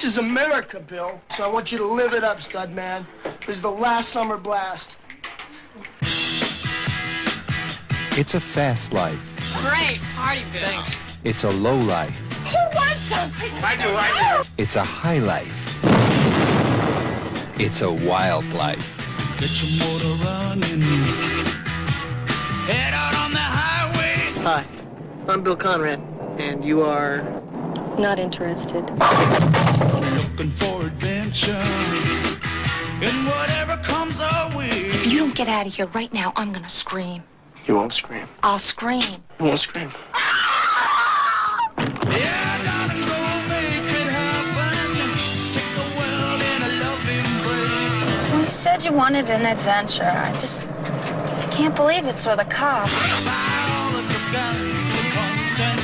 This is America, Bill. So I want you to live it up, stud man. This is the last summer blast. It's a fast life. Great party, Bill. Thanks. It's a low life. Who wants something? I do, I do. It's a high life. It's a wild life. Get your motor running. Head out on the highway. Hi, I'm Bill Conrad, and you are. Not interested. Looking for. And whatever comes our way. If you don't get out of here right now, I'm gonna scream. You won't scream. I'll scream. You won't scream. Yeah, darling, go make it happen. Take the world in a loving embrace. Well, you said you wanted an adventure. I just can't believe it's with a cop. Fire all of your guns and pumps and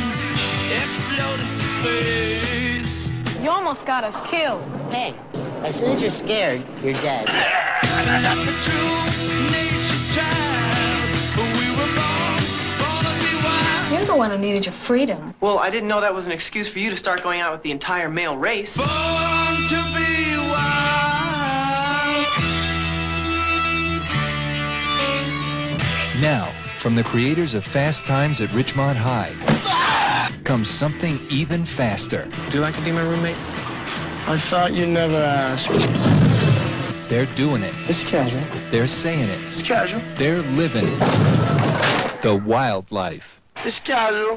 explode into space. You almost got us killed. Hey, as soon as you're scared, you're dead. Like a true nature's child. We were born, born to be wild. You're the one who needed your freedom. Well, I didn't know that was an excuse for you to start going out with the entire male race. Born to be wild. Now, from the creators of Fast Times at Ridgemont High, comes something even faster. Do you like to be my roommate? I thought you'd never ask. They're doing it. It's casual. They're saying it. It's casual. They're living the wild life. It's casual.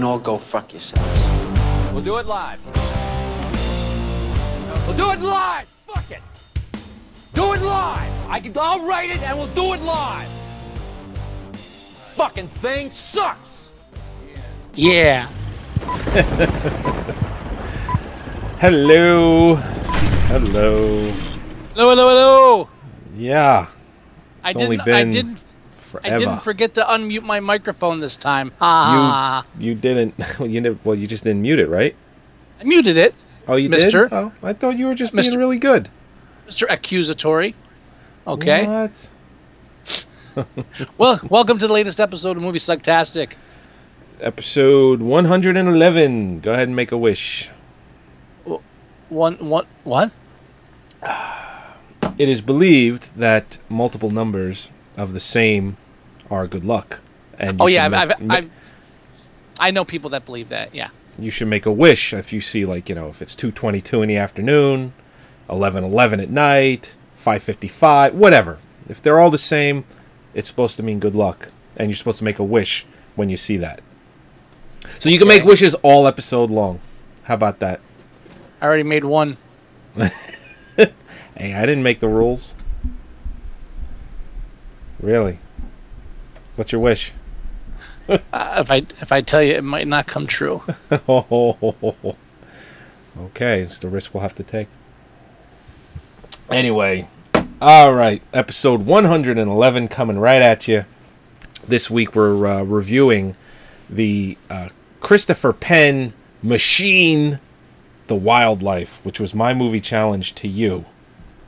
Can all go fuck yourselves. We'll do it live. We'll do it live. Fuck it. Do it live. I can. I'll write it and we'll do it live. Fucking thing sucks. Yeah. Hello. Hello. Hello, hello, hello. Yeah. I It's only didn't. been I didn't. Forever. I didn't forget to unmute my microphone this time. Ah, You you didn't you never, well you just didn't mute it, right? I muted it, Oh, you Mister. did? Oh, I thought you were just being Mister. really good. Mr. Accusatory. Okay. What? Well, welcome to the latest episode of Movie Sucktastic. Episode 111. Go ahead and make a wish. One, one, what? It is believed that multiple numbers of the same are good luck. And Oh yeah, I've, make- I've, ma- I've, I know people that believe that. Yeah. you should make a wish if you see like you know if it's 222 in the afternoon 1111 at night 555 whatever if they're all the same it's supposed to mean good luck and you're supposed to make a wish when you see that so you can make wishes all episode long how about that I already made one. hey i didn't make the rules really what's your wish Uh, if I if I tell you, it might not come true. okay, it's the risk we'll have to take. Anyway, all right, episode 111 coming right at you. This week we're uh, reviewing the uh, Christopher Penn machine, The Wildlife, which was my movie challenge to you.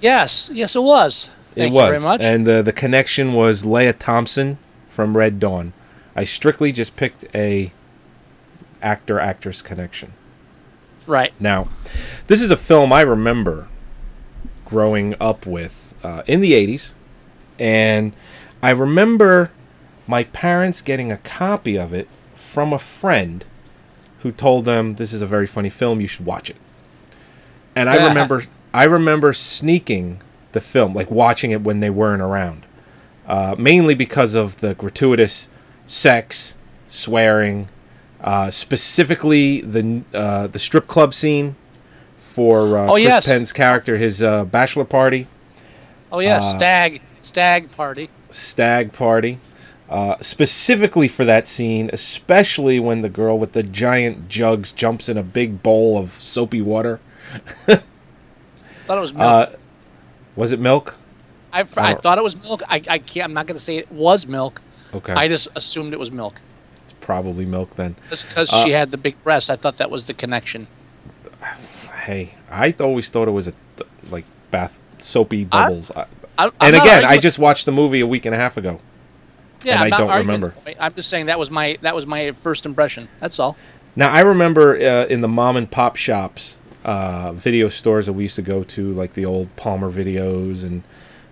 Yes, yes, it was. Thank it was, you very much. and uh, the connection was Lea Thompson from Red Dawn. I strictly just picked a actor actress connection. Right. Now, this is a film I remember growing up with uh, in the 80s. And I remember my parents getting a copy of it from a friend who told them this is a very funny film, you should watch it. And I remember I remember sneaking the film, like watching it when they weren't around. Uh, mainly because of the gratuitous sex, swearing, uh, specifically the uh, the strip club scene for uh, Oh, Chris yes. Penn's character, his uh, bachelor party, Oh yeah, Uh, stag stag party. stag party. Uh, specifically for that scene, especially when the girl with the giant jugs jumps in a big bowl of soapy water. thought it was milk. Was it milk? I, I I thought it was milk. I, I can't. I'm not going to say it was milk. Okay, I just assumed it was milk. it's probably milk then. Just because Uh, she had the big breasts, I thought that was the connection. Hey, I always thought it was a like bath soapy bubbles. I, I, and not again, I just watched the movie a week and a half ago. yeah, and I'm I don't arguing remember. I'm just saying that was my that was my first impression. That's all. Now I remember uh, in the mom and pop shops, uh, video stores that we used to go to, like the old Palmer videos and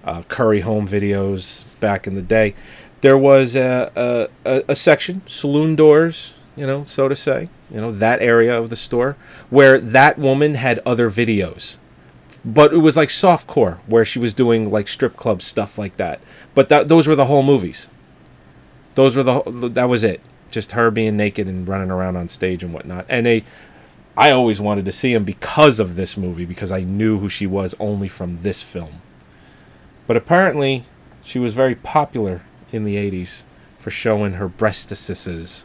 uh, Curry Home videos back in the day. There was a, a, a, a section, saloon doors, you know, so to say, you know, that area of the store where that woman had other videos. But it was like softcore, where she was doing like strip club stuff like that. But that, those were the whole movies. Those were the that was it. Just her being naked and running around on stage and whatnot. And they, I always wanted to see him because of this movie because I knew who she was only from this film. But apparently, she was very popular in the '80s for showing her breastises.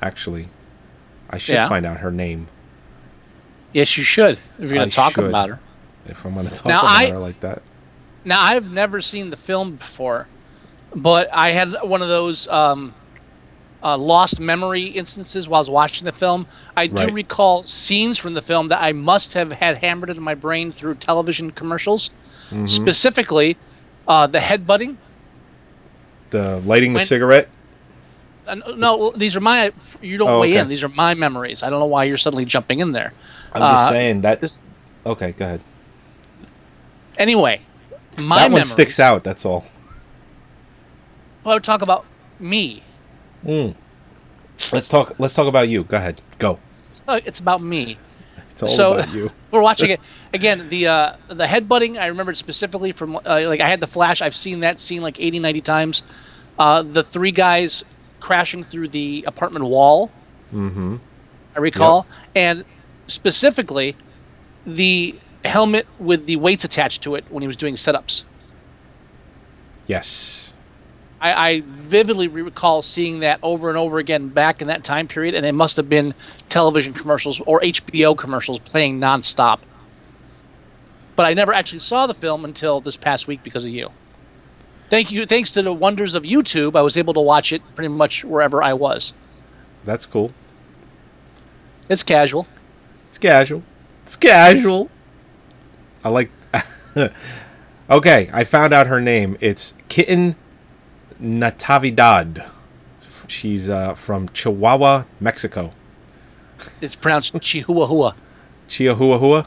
Actually, I should Yeah. find out her name Yes, you should. If you're going to talk should. about her. if I'm going to talk Now, about I- her like that. Now I've never seen the film before, but I had one of those um, uh, lost memory instances while I was watching the film. I do Right. recall scenes from the film that I must have had hammered into my brain through television commercials. Mhm. Specifically, uh, the headbutting. The lighting the cigarette. Uh, no, these are my. You don't Oh, weigh okay. in. These are my memories. I don't know why you're suddenly jumping in there. I'm just Uh, saying that. this- okay, go ahead. Anyway, my that one memories. sticks out. That's all. Well, I would talk about me. Mm. Let's talk. Let's talk about you. Go ahead. Go. It's, about me. It's all So- about you. We're watching it again. The uh, the headbutting I remembered specifically from uh, like I had the flash. I've seen that scene like 80, 90 times. Uh, the three guys crashing through the apartment wall. Mm-hmm. I recall, and specifically the helmet with the weights attached to it when he was doing setups. Yes. I, I vividly recall seeing that over and over again back in that time period, and it must have been television commercials or HBO commercials playing nonstop. But I never actually saw the film until this past week because of you. Thank you. Thanks to the wonders of YouTube, I was able to watch it pretty much wherever I was. That's cool. It's casual. It's casual. It's casual. I like. okay, I found out her name. It's Kitten Natividad. She's uh, from Chihuahua, Mexico. It's pronounced Chihuahua. Chihuahua. Yeah, that's,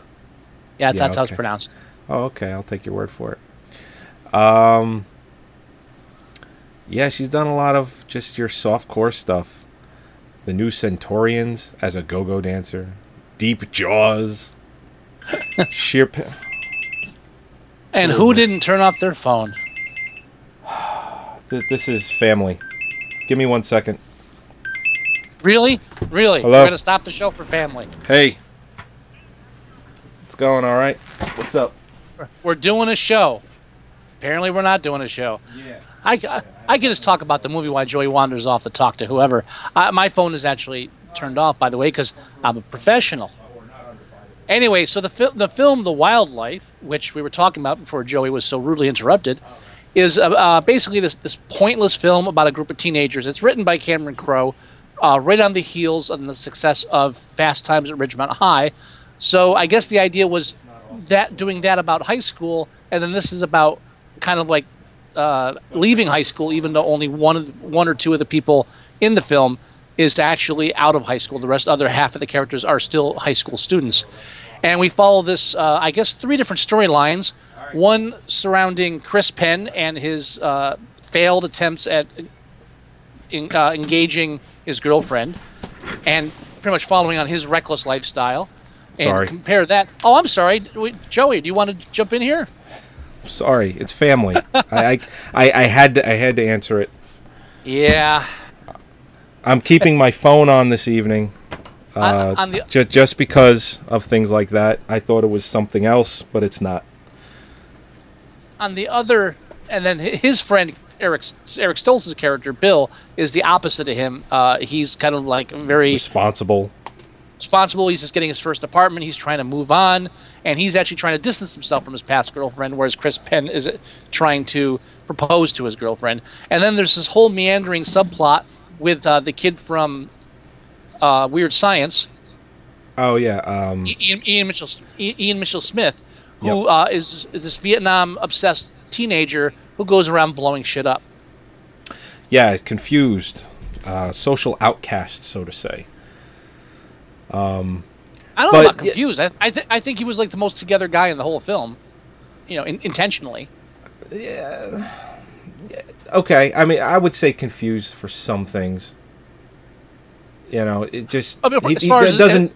Yeah, that's how it's pronounced. Oh, okay. I'll take your word for it. Um. Yeah, she's done a lot of just your soft core stuff. The new Centaurians as a go-go dancer, Deep Jaws, Sheer. Pa- And who didn't turn off their phone? Th- this is family. Give me one second. Really? Really? Hello? We're going to stop the show for family. Hey. It's going all right. What's up? We're doing a show. Apparently, we're not doing a show. Yeah. I, I, I can just talk about the movie while Joey wanders off to talk to whoever. I, my phone is actually turned off, by the way, because I'm a professional. Anyway, so the, fil- the film The Wildlife, which we were talking about before Joey was so rudely interrupted, is uh, uh, basically this, this pointless film about a group of teenagers. It's written by Cameron Crowe, uh, right on the heels of the success of Fast Times at Ridgemont High. So I guess the idea was that doing that about high school, and then this is about kind of like uh, leaving high school, even though only one of the, one or two of the people in the film is actually out of high school. The rest, other half of the characters are still high school students, and we follow this. Uh, I guess three different storylines. One surrounding Chris Penn and his uh, failed attempts at in, uh, engaging his girlfriend, and pretty much following on his reckless lifestyle. And Sorry. compare that. Oh, I'm sorry, Joey. Do you want to jump in here? Sorry, it's family. I, I, I, I had to I had to answer it. Yeah. I'm keeping my phone on this evening. Uh, On- on the- ju- just because of things like that. I thought it was something else, but it's not. On the other, and then his friend Eric Eric Stoltz's character Bill is the opposite of him. Uh, he's kind of like very Responsible. responsible. He's just getting his first apartment. He's trying to move on, and he's actually trying to distance himself from his past girlfriend, whereas Chris Penn is uh, trying to propose to his girlfriend. And then there's this whole meandering subplot with uh, the kid from uh, Weird Science, Oh yeah. Um, Ian, Ian Mitchell Ian Mitchell Smith, who uh, is this Vietnam obsessed teenager who goes around blowing shit up. yeah. Confused. Uh, social outcast, so to say. Um, I don't But- know about confused. I I, th- I think he was like the most together guy in the whole film, you know, in- intentionally. yeah. Okay. I mean, I would say confused for some things. You know, it just I mean, he, as far do- as doesn't.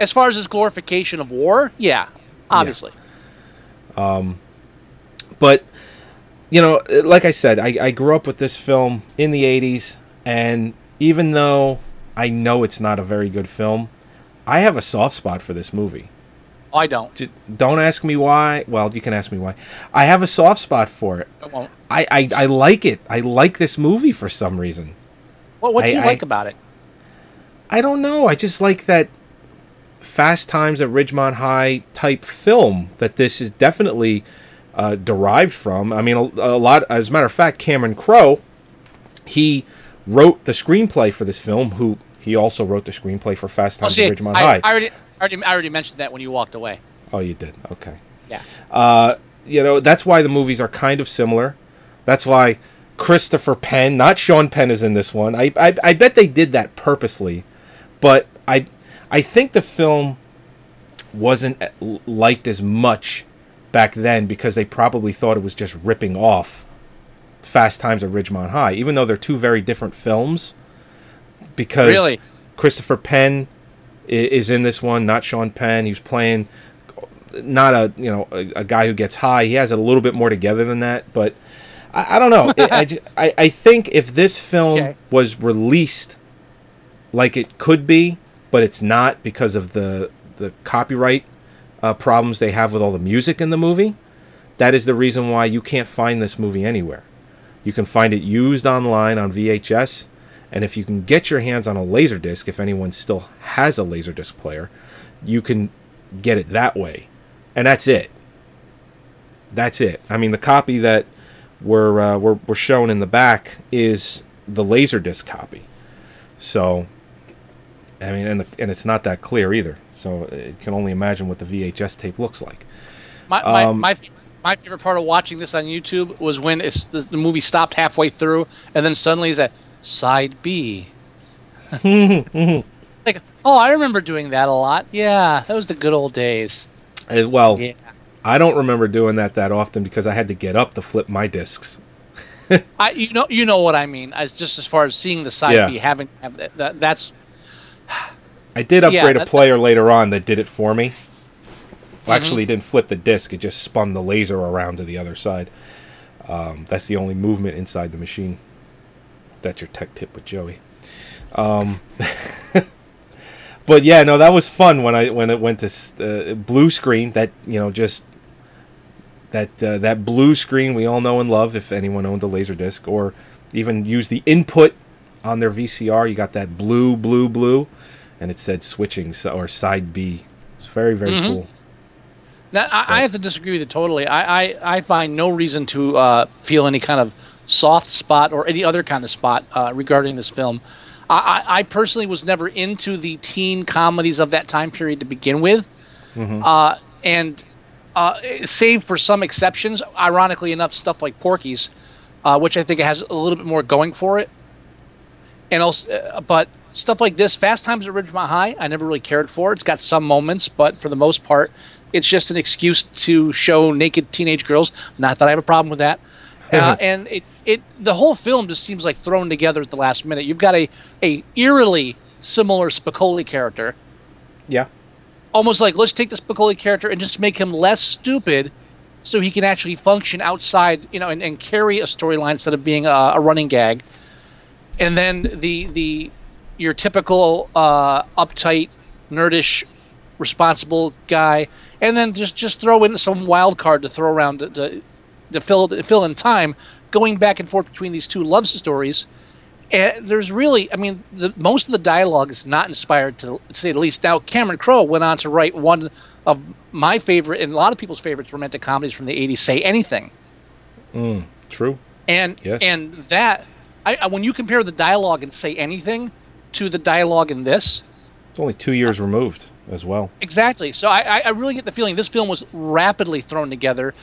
as far as his glorification of war, yeah, obviously. Um, but you know, like I said, I, I grew up with this film in the '80s, and even though I know it's not a very good film, I have a soft spot for this movie. I don't. Don't ask me why. Well, you can ask me why. I have a soft spot for it. I won't. I, I, I like it. I like this movie for some reason. What what do I- you I- like about it? I don't know. I just like that Fast Times at Ridgemont High type film that this is definitely uh, derived from. I mean, a, a lot. As a matter of fact, Cameron Crowe, he wrote the screenplay for this film. Who he also wrote the screenplay for Fast Oh, Times at Ridgemont I, High. I already, I already I already mentioned that when you walked away. oh, you did. Okay. Yeah. Uh, you know, that's why the movies are kind of similar. That's why Christopher Penn, not Sean Penn, is in this one. I, I, I bet they did that purposely, but I, I think the film wasn't uh, liked as much back then because they probably thought it was just ripping off Fast Times at Ridgemont High, even though they're two very different films. Because Really? Christopher Penn is in this one, not Sean Penn. He's playing not a you know a, a guy who gets high. He has it a little bit more together than that, but I, I don't know. It, I, I I think if this film Okay. was released like it could be, but it's not because of the the copyright uh, problems they have with all the music in the movie. That is the reason why you can't find this movie anywhere. You can find it used online on VHS, and if you can get your hands on a Laserdisc, if anyone still has a Laserdisc player, you can get it that way. And that's it. That's it. I mean, the copy that we're, uh, we're, we're shown in the back is the Laserdisc copy. So, I mean, and, the, and it's not that clear either. So you can only imagine what the VHS tape looks like. My my, Um, my my favorite part of watching this on YouTube was when it's the, the movie stopped halfway through, and then suddenly it's at side B. like, oh, I remember doing that a lot. Yeah, that was the good old days. Uh, well, Yeah. I don't remember doing that that often because I had to get up to flip my discs. I you know you know what I mean. As just as far as seeing the side Yeah. B, having that, that that's I did Yeah, upgrade a that- player later on that did it for me. Well, Mhm. actually, it didn't flip the disc; it just spun the laser around to the other side. Um, that's the only movement inside the machine. That's your tech tip with Joey. Um, but yeah, no, that was fun when I when it went to uh, blue screen. That you know just that uh, that blue screen we all know and love. If anyone owned a laser disc or even used the input on their VCR, you got that blue, blue, blue, and it said switching or side B. It's very very Mhm. cool. Now, I, I have to disagree with you totally. I, I, I find no reason to uh, feel any kind of soft spot or any other kind of spot uh, regarding this film. I, I, I personally was never into the teen comedies of that time period to begin with. Mhm. Uh, and uh, save for some exceptions, ironically enough, stuff like Porky's, uh, which I think has a little bit more going for it. And also, uh, but stuff like this, Fast Times at Ridgemont High, I never really cared for. It's got some moments, but for the most part, it's just an excuse to show naked teenage girls. Not that I have a problem with that. Uh, and it, it the whole film just seems like thrown together at the last minute. You've got a a eerily similar Spicoli character, Yeah. almost like let's take the Spicoli character and just make him less stupid, so he can actually function outside, you know, and, and carry a storyline instead of being a, a running gag. And then the the your typical uh, uptight, nerdish, responsible guy, and then just just throw in some wild card to throw around to, to, to fill to fill in time, going back and forth between these two love stories. And there's really, I mean, the, most of the dialogue is not inspired to, to say the least. Now, Cameron Crowe went on to write one of my favorite and a lot of people's favorites romantic comedies from the 80s, Say Anything. Mm, true. And Yes. and that, I, I, when you compare the dialogue in Say Anything to the dialogue in this, It's only two years removed as well. Exactly. So I, I- really get the feeling this film was rapidly thrown together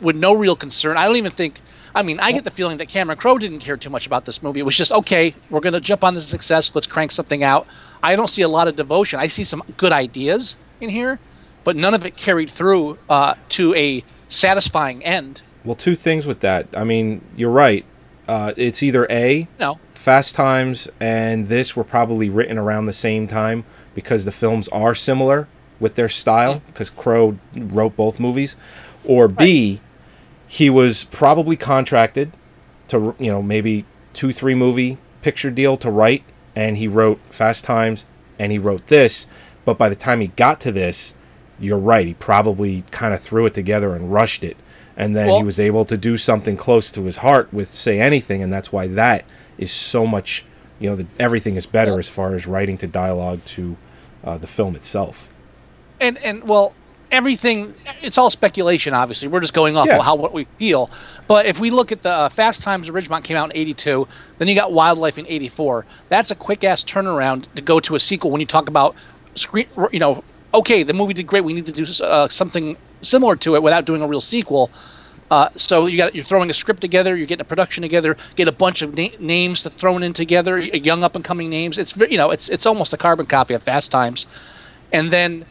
with no real concern. I don't even think. I mean, I get the feeling that Cameron Crowe didn't care too much about this movie. It was just okay. We're gonna jump on the success. Let's crank something out. I don't see a lot of devotion. I see some good ideas in here, but none of it carried through uh, to a satisfying end. Well, two things with that. I mean, you're right. Uh, it's either A, No. Fast Times and this were probably written around the same time because the films are similar with their style because Crowe wrote both movies, or B, he was probably contracted to you know maybe two three movie picture deal to write, and he wrote Fast Times and he wrote this, but by the time he got to this, you're right, he probably kind of threw it together and rushed it. And then he was able to do something close to his heart with Say Anything, and that's why that is so much, you know, the, everything is better as far as writing to dialogue to uh, the film itself. and and well everything it's all speculation obviously. We're just going off Yeah. how what we feel. But if we look at the uh, fast times of ridgemont came out in 82 then you got wildlife in 84 that's a quick ass turnaround to go to a sequel when you talk about screen you know okay the movie did great. We need to do uh, something similar to it without doing a real sequel uh, so you got you're throwing a script together, you're getting a production together, get a bunch of na- names to thrown in together, young up and coming names. It's you know it's it's almost a carbon copy of Fast Times, and then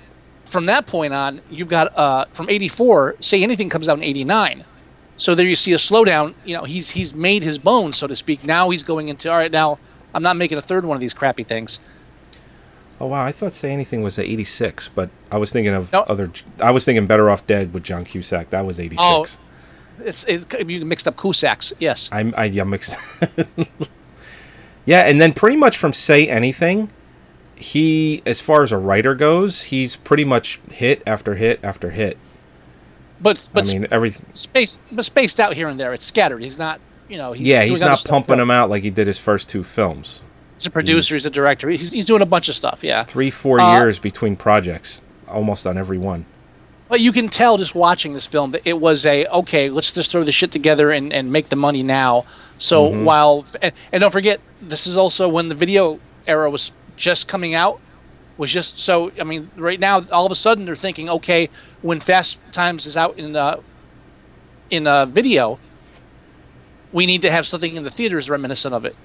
from that point on, you've got uh, from '84. Say anything comes out in '89, so there you see a slowdown. You know he's he's made his bones, so to speak. Now he's going into all right. Now I'm not making a third one of these crappy things. Oh wow, I thought Say Anything was 86, but I was thinking of No. other. I was thinking Better Off Dead with John Cusack. That was 86. Oh, it's, it's you mixed up Cusacks. Yes. I'm I yeah mixed. yeah, and then pretty much from Say Anything, he as far as a writer goes, he's pretty much hit after hit after hit. But but I mean everything. spaced but spaced out here and there. It's scattered. He's not you know. He's yeah, he's not pumping them out like he did his first two films. He's a producer. He's, a director. He's, he's doing a bunch of stuff. Yeah. Three four Uh, years between projects, almost on every one. But you can tell just watching this film that it was a okay. Let's just throw the shit together and, and make the money now. So Mhm. while and, and don't forget, this is also when the video era was just coming out. Was just so I mean, right now all of a sudden they're thinking, okay, when Fast Times is out in uh, in a video, we need to have something in the theaters reminiscent of it.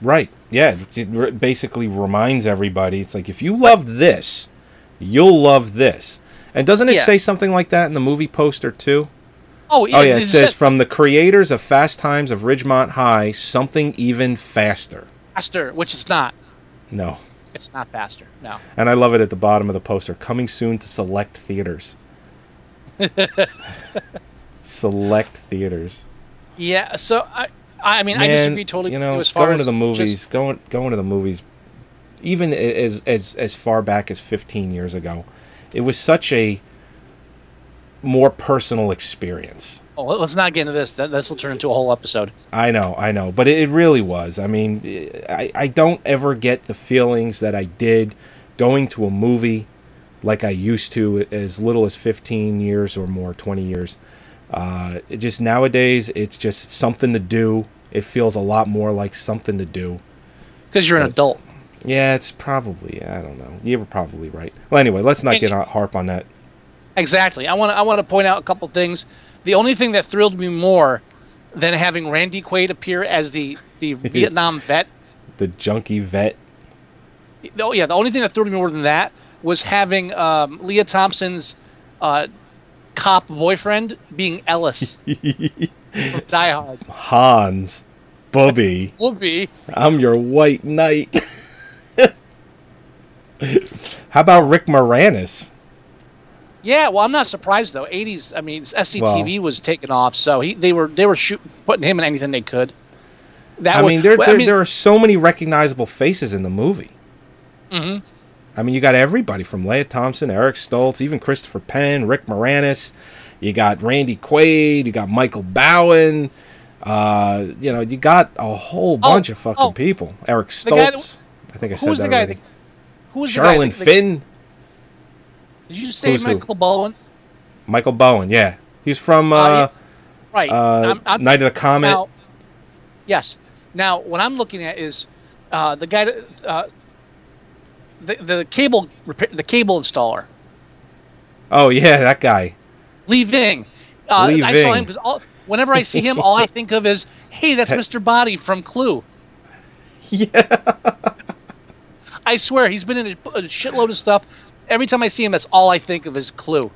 Right. Yeah. It basically reminds everybody. It's like if you love this, you'll love this. And doesn't it Yeah. say something like that in the movie poster too? Oh, Oh yeah, it says from the creators of Fast Times of Ridgemont High, something even faster. faster, which it's not. No. It's not faster. No. And I love it at the bottom of the poster. Coming soon to select theaters. select theaters. Yeah. So I, I mean, I Man, disagree totally. You with you know, as far going to the just- movies, going going to the movies, even as as as far back as 15 years ago, it was such a more personal experience. Oh, let- let's not get into this. That this will turn into a whole episode. I know, I know, but it, it really was. I mean, I, I don't ever get the feelings that I did going to a movie like I used to as little as 15 years or more, 20 years. Uh, just nowadays, it's just something to do. It feels a lot more like something to do. Because you're an adult. Yeah, it's probably. I don't know. You were probably right. Well, anyway, let's not get harp on that. Exactly. I want to. I want to point out a couple things. The only thing that thrilled me more than having Randy Quaid appear as the the Vietnam vet. The junkie vet. Oh yeah, the only thing that thrilled me more than that was having um, Lea Thompson's uh, cop boyfriend being Ellis Die Hard. Hans. Bubby. Be. I'm your white knight. How about Rick Moranis? Yeah, well, I'm not surprised though. 80s, I mean, SCTV was taking off, so he they were they were shoot, putting him in anything they could. That I was- mean, there, well, there, I mean- there are so many recognizable faces in the movie. Mhm. I mean, you got everybody from Lea Thompson, Eric Stoltz, even Christopher Penn, Rick Moranis. You got Randy Quaid. You got Michael Bowen. Uh, you know, you got a whole bunch of fucking oh. people. Eric guy that- Stoltz. I think I said that the guy already. that- Who was the guy Charlene Finn. Did you say Who's who? Michael Bowen? Michael Bowen. Yeah, he's from uh, yeah. Right. uh, I'm- I'm- Night of the Comet. Now, yes. Now, what I'm looking at is uh, the guy, uh, the the cable the cable installer, oh yeah, that guy. Lee Ving. Uh, Lee I saw him because whenever I see him, all I think of is, hey, that's Mr. Body from Clue. Yeah. I swear, he's been in a, a shitload of stuff. Every time I see him, that's all I think of is Clue.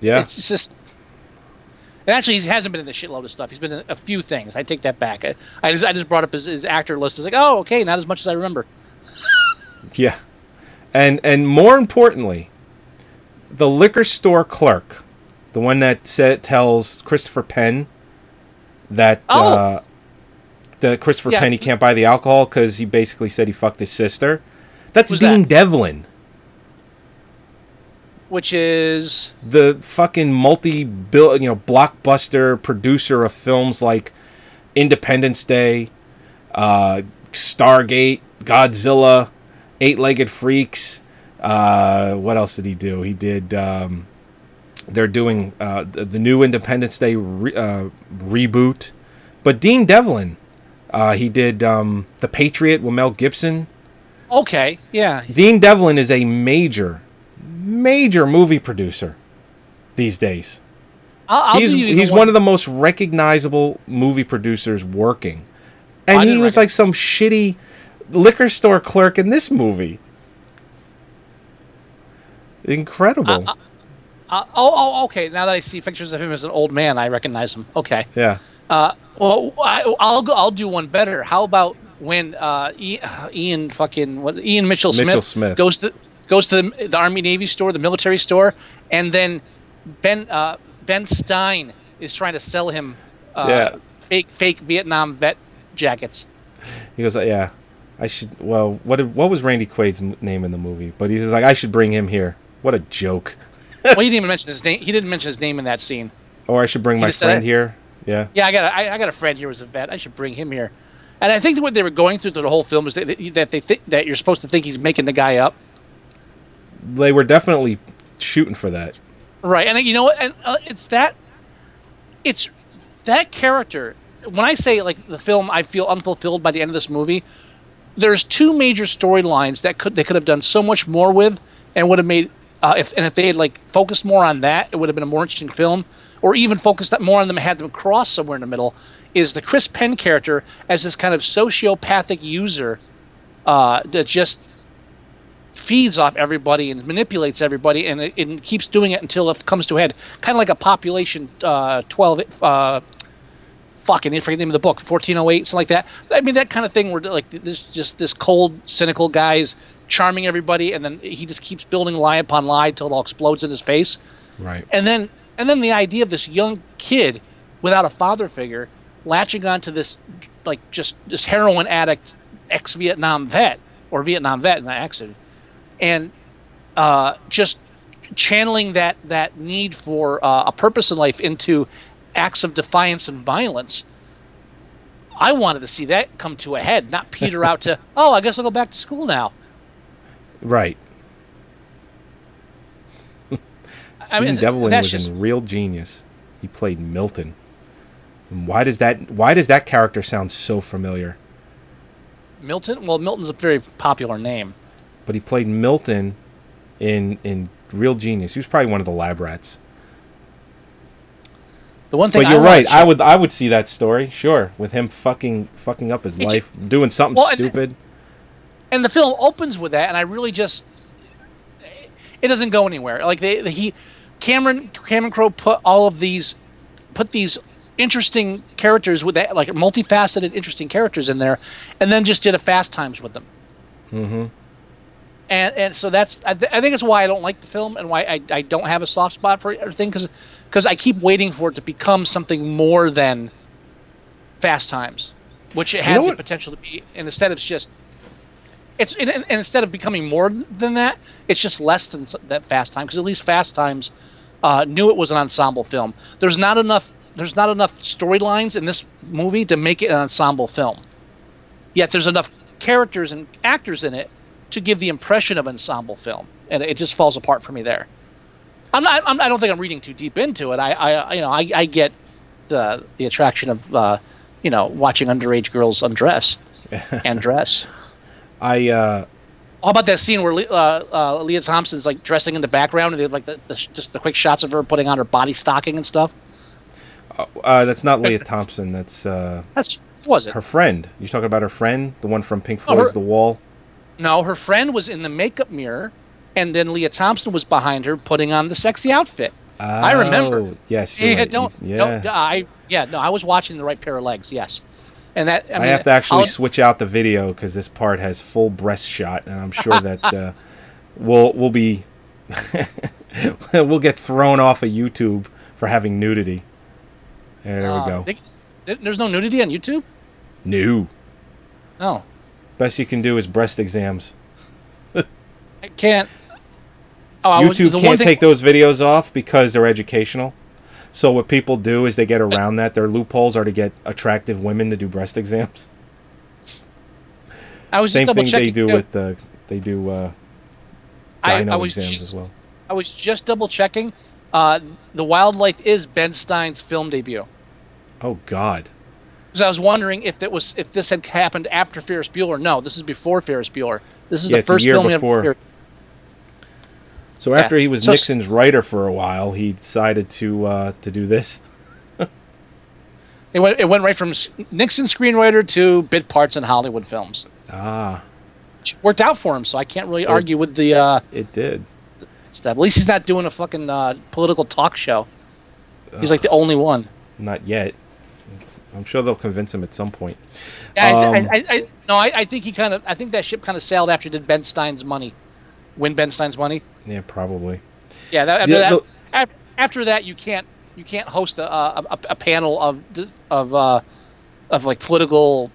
Yeah. It's just. And actually, he hasn't been in a shitload of stuff. He's been in a few things. I take that back. I, I just I just brought up his, his actor list. It's like, oh, okay, not as much as I remember. Yeah. And and more importantly, the liquor store clerk, the one that sa tells Christopher Penn that Oh. uh, the Christopher Yeah. Penn he can't buy the alcohol because he basically said he fucked his sister. That's Who's Dean that? Devlin, Which is the fucking multi bill you know blockbuster producer of films like Independence Day, uh, Stargate, Godzilla, Eight Legged Freaks. Uh, what else did he do? He did. Um, they're doing uh, the, the new Independence Day re- uh, reboot. But Dean Devlin, uh, he did um, The Patriot with Mel Gibson. Okay. Yeah. Dean Devlin is a major, major movie producer these days. I'll, I'll he's he's one of the most recognizable movie producers working, and he was like some shitty liquor store clerk in this movie. Incredible. Uh, oh, oh, okay. Now that I see pictures of him as an old man, I recognize him. Okay. yeah. Uh, well, I, I'll go, I'll do one better. How about when uh, Ian fucking what Ian Mitchell Smith, Mitchell Smith. goes to goes to the, the Army Navy store, the military store, and then Ben uh, Ben Stein is trying to sell him uh, Yeah. fake fake Vietnam vet jackets. He goes, yeah, I should. Well, what did, what was Randy Quaid's name in the movie? But he's like, I should bring him here. What a joke. well, he didn't even mention his name. He didn't mention his name in that scene. Or I should bring He my just said friend here. Yeah. Yeah, I got a, I, I got a friend here who's a vet. I should bring him here. And I think that what they were going through through the whole film is that, that they think that you're supposed to think he's making the guy up. They were definitely shooting for that. Right, and you know what? And uh, it's that, it's that character. When I say like the film, I feel unfulfilled by the end of this movie. There's two major storylines that could they could have done so much more with, and would have made uh, if and if they had like focused more on that, it would have been a more interesting film. Or even focused more on them, and had them cross somewhere in the middle. Is the Chris Penn character as this kind of sociopathic user uh, that just feeds off everybody and manipulates everybody, and it, it keeps doing it until it comes to a head. Kind of like a population uh, 12, uh, fucking, I forget the name of the book, 1408, something like that. I mean, that kind of thing where like this just this cold, cynical guy's charming everybody, and then he just keeps building lie upon lie till it all explodes in his face. Right. And then and then the idea of this young kid without a father figure latching onto this like just this heroin addict ex Vietnam vet or Vietnam vet in that accident and uh, just channeling that that need for uh, a purpose in life into acts of defiance and violence. I wanted to see that come to a head, not peter out to, oh, I guess I'll go back to school now. Right. I Dean mean, Devlin was just in Real Genius. He played Milton. And why does that? Why does that character sound so familiar? Milton. Well, Milton's a very popular name. But he played Milton in in Real Genius. He was probably one of the lab rats. The one thing But you're I right. I would I would see that story, sure, with him fucking fucking up his life, doing something Well, and- stupid. and the film opens with that, and I really just it doesn't go anywhere. Like they, he Cameron Cameron Crowe put all of these put these interesting characters with that like multifaceted interesting characters in there, and then just did a Fast Times with them. Mm-hmm. And and so that's I, th- I think it's why I don't like the film and why I, I don't have a soft spot for everything because because I keep waiting for it to become something more than Fast Times, which it had know the potential to be, and instead it's just it's and, and instead of becoming more than that, it's just less than that Fast Time because at least Fast Times uh, knew it was an ensemble film. There's not enough there's not enough storylines in this movie to make it an ensemble film. Yet there's enough characters and actors in it to give the impression of an ensemble film, and it just falls apart for me there. I'm not. I'm, I don't think I'm reading too deep into it. I, I you know, I, I get the the attraction of, uh, you know, watching underage girls undress and dress. I uh How about that scene where Le- uh, uh, Lea Thompson's like dressing in the background and they have like the, the sh- just the quick shots of her putting on her body stocking and stuff? Uh that's not Lea Thompson, that's uh That's was it? her friend. You're talking about her friend, the one from Pink Oh, her- Floyd's The Wall. No, her friend was in the makeup mirror, and then Lea Thompson was behind her putting on the sexy outfit. I remember. Oh, Yes, Yeah, right. don't, yeah. don't. I yeah, no, I was watching the right pair of legs. Yes, and that I, I, have to actually I'll- switch out the video because this part has full breast shot, and I'm sure that uh, we'll we'll be we'll get thrown off of YouTube for having nudity. There, uh, we go. they- there's no nudity on YouTube. No, No, best you can do is breast exams. I can't. Oh, I was- YouTube can't thing- take those videos off because they're educational. So what people do is they get around that. Their loopholes are to get attractive women to do breast exams. I was Same double thing they do with the they do uh, I- I was exams just- as well. I was just double checking. Uh, the Wildlife is Ben Stein's film debut. Oh God. Because I was wondering if it was if this had happened after Ferris Bueller. No, this is before Ferris Bueller. This is Yeah, the first year film before. So Yeah. after he was So Nixon's writer for a while, he decided to uh, to do this. It went it went right from Nixon screenwriter to bit parts in Hollywood films. Ah, Which worked out for him, so I can't really It- argue with the uh, it did. Stuff. At least he's not doing a fucking uh, political talk show. He's like the only one. Not yet. I'm sure they'll convince him at some point. Yeah, Um, I, I, I, no, I, I think he kind of. I think that ship kind of sailed after did Ben Stein's money, win Ben Stein's money. Yeah, probably. Yeah, that, Yeah, that- the- af- after that you can't you can't host a a, a, a panel of of uh, of like political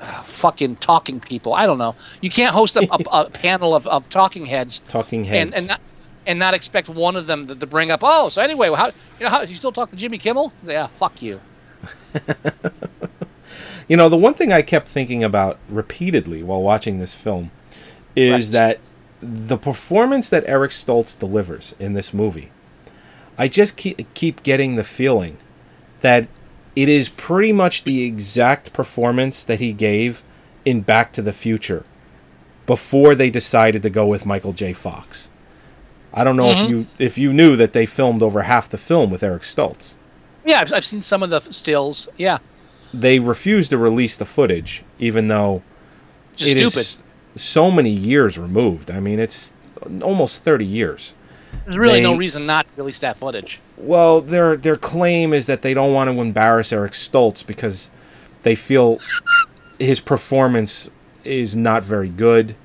uh, fucking talking people. I don't know. You can't host a, a, a panel of, of talking heads Talking heads. and and not and not expect one of them to, to bring up. Oh, so anyway, how you know how you still talk to Jimmy Kimmel? Yeah, fuck you. You know, the one thing I kept thinking about repeatedly while watching this film is Right. that the performance that Eric Stoltz delivers in this movie, I just keep, keep getting the feeling that it is pretty much the exact performance that he gave in Back to the Future before they decided to go with Michael J. Fox. I don't know Mhm. if you if you knew that they filmed over half the film with Eric Stoltz. Yeah, I've, I've seen some of the stills. Yeah, They refused to release the footage, even though just it is stupid. so many years removed. I mean, it's almost 30 years. There's really no reason not to release that footage. Well, their their claim is that they don't want to embarrass Eric Stoltz because they feel his performance is not very good.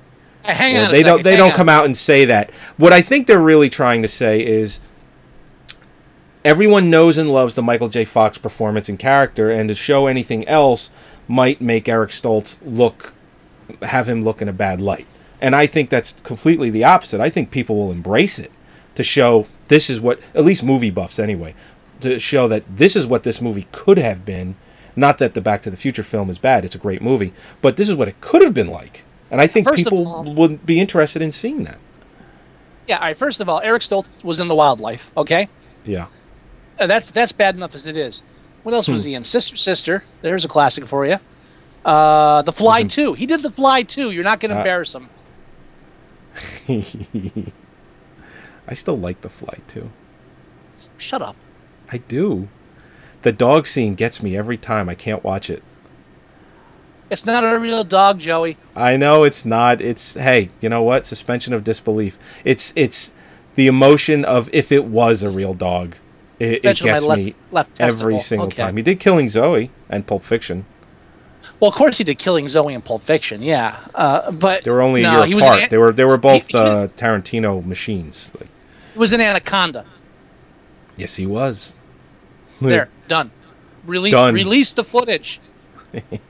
Hey, hang Well, on. they don't they hang don't on. come out and say that. What I think they're really trying to say is everyone knows and loves the Michael J. Fox performance and character, and to show anything else might make Eric Stoltz look have him look in a bad light. And I think that's completely the opposite. I think people will embrace it to show this is what at least movie buffs anyway, to show that this is what this movie could have been. Not that the Back to the Future film is bad, it's a great movie, but this is what it could have been like. And I think First people all- would be interested in seeing that. Yeah, all right. First of all, Eric Stoltz was in the wildlife. Okay, Yeah. Uh, that's that's bad enough as it is. What else was Hmm. he in? Sister, Sister. There's a classic for you. Uh, The Fly Was Two. He did The Fly Two. You're not going to Uh, embarrass him. I still like The Fly too. Shut up. I do. The dog scene gets me every time. I can't watch it. It's not a real dog, Joey. I know it's not. It's hey, you know what? Suspension of disbelief. It's it's the emotion of if it was a real dog. It, it Suspension of my gets left- me left every single Okay. time. He did Killing Zoe and Pulp Fiction. Well, of course he did Killing Zoe and Pulp Fiction, yeah. Uh, but They were only no, a year apart. in, they were they were both he- uh, Tarantino machines. Like, he was an Anaconda. yes, he was. There, done. Release Done. release the footage. it's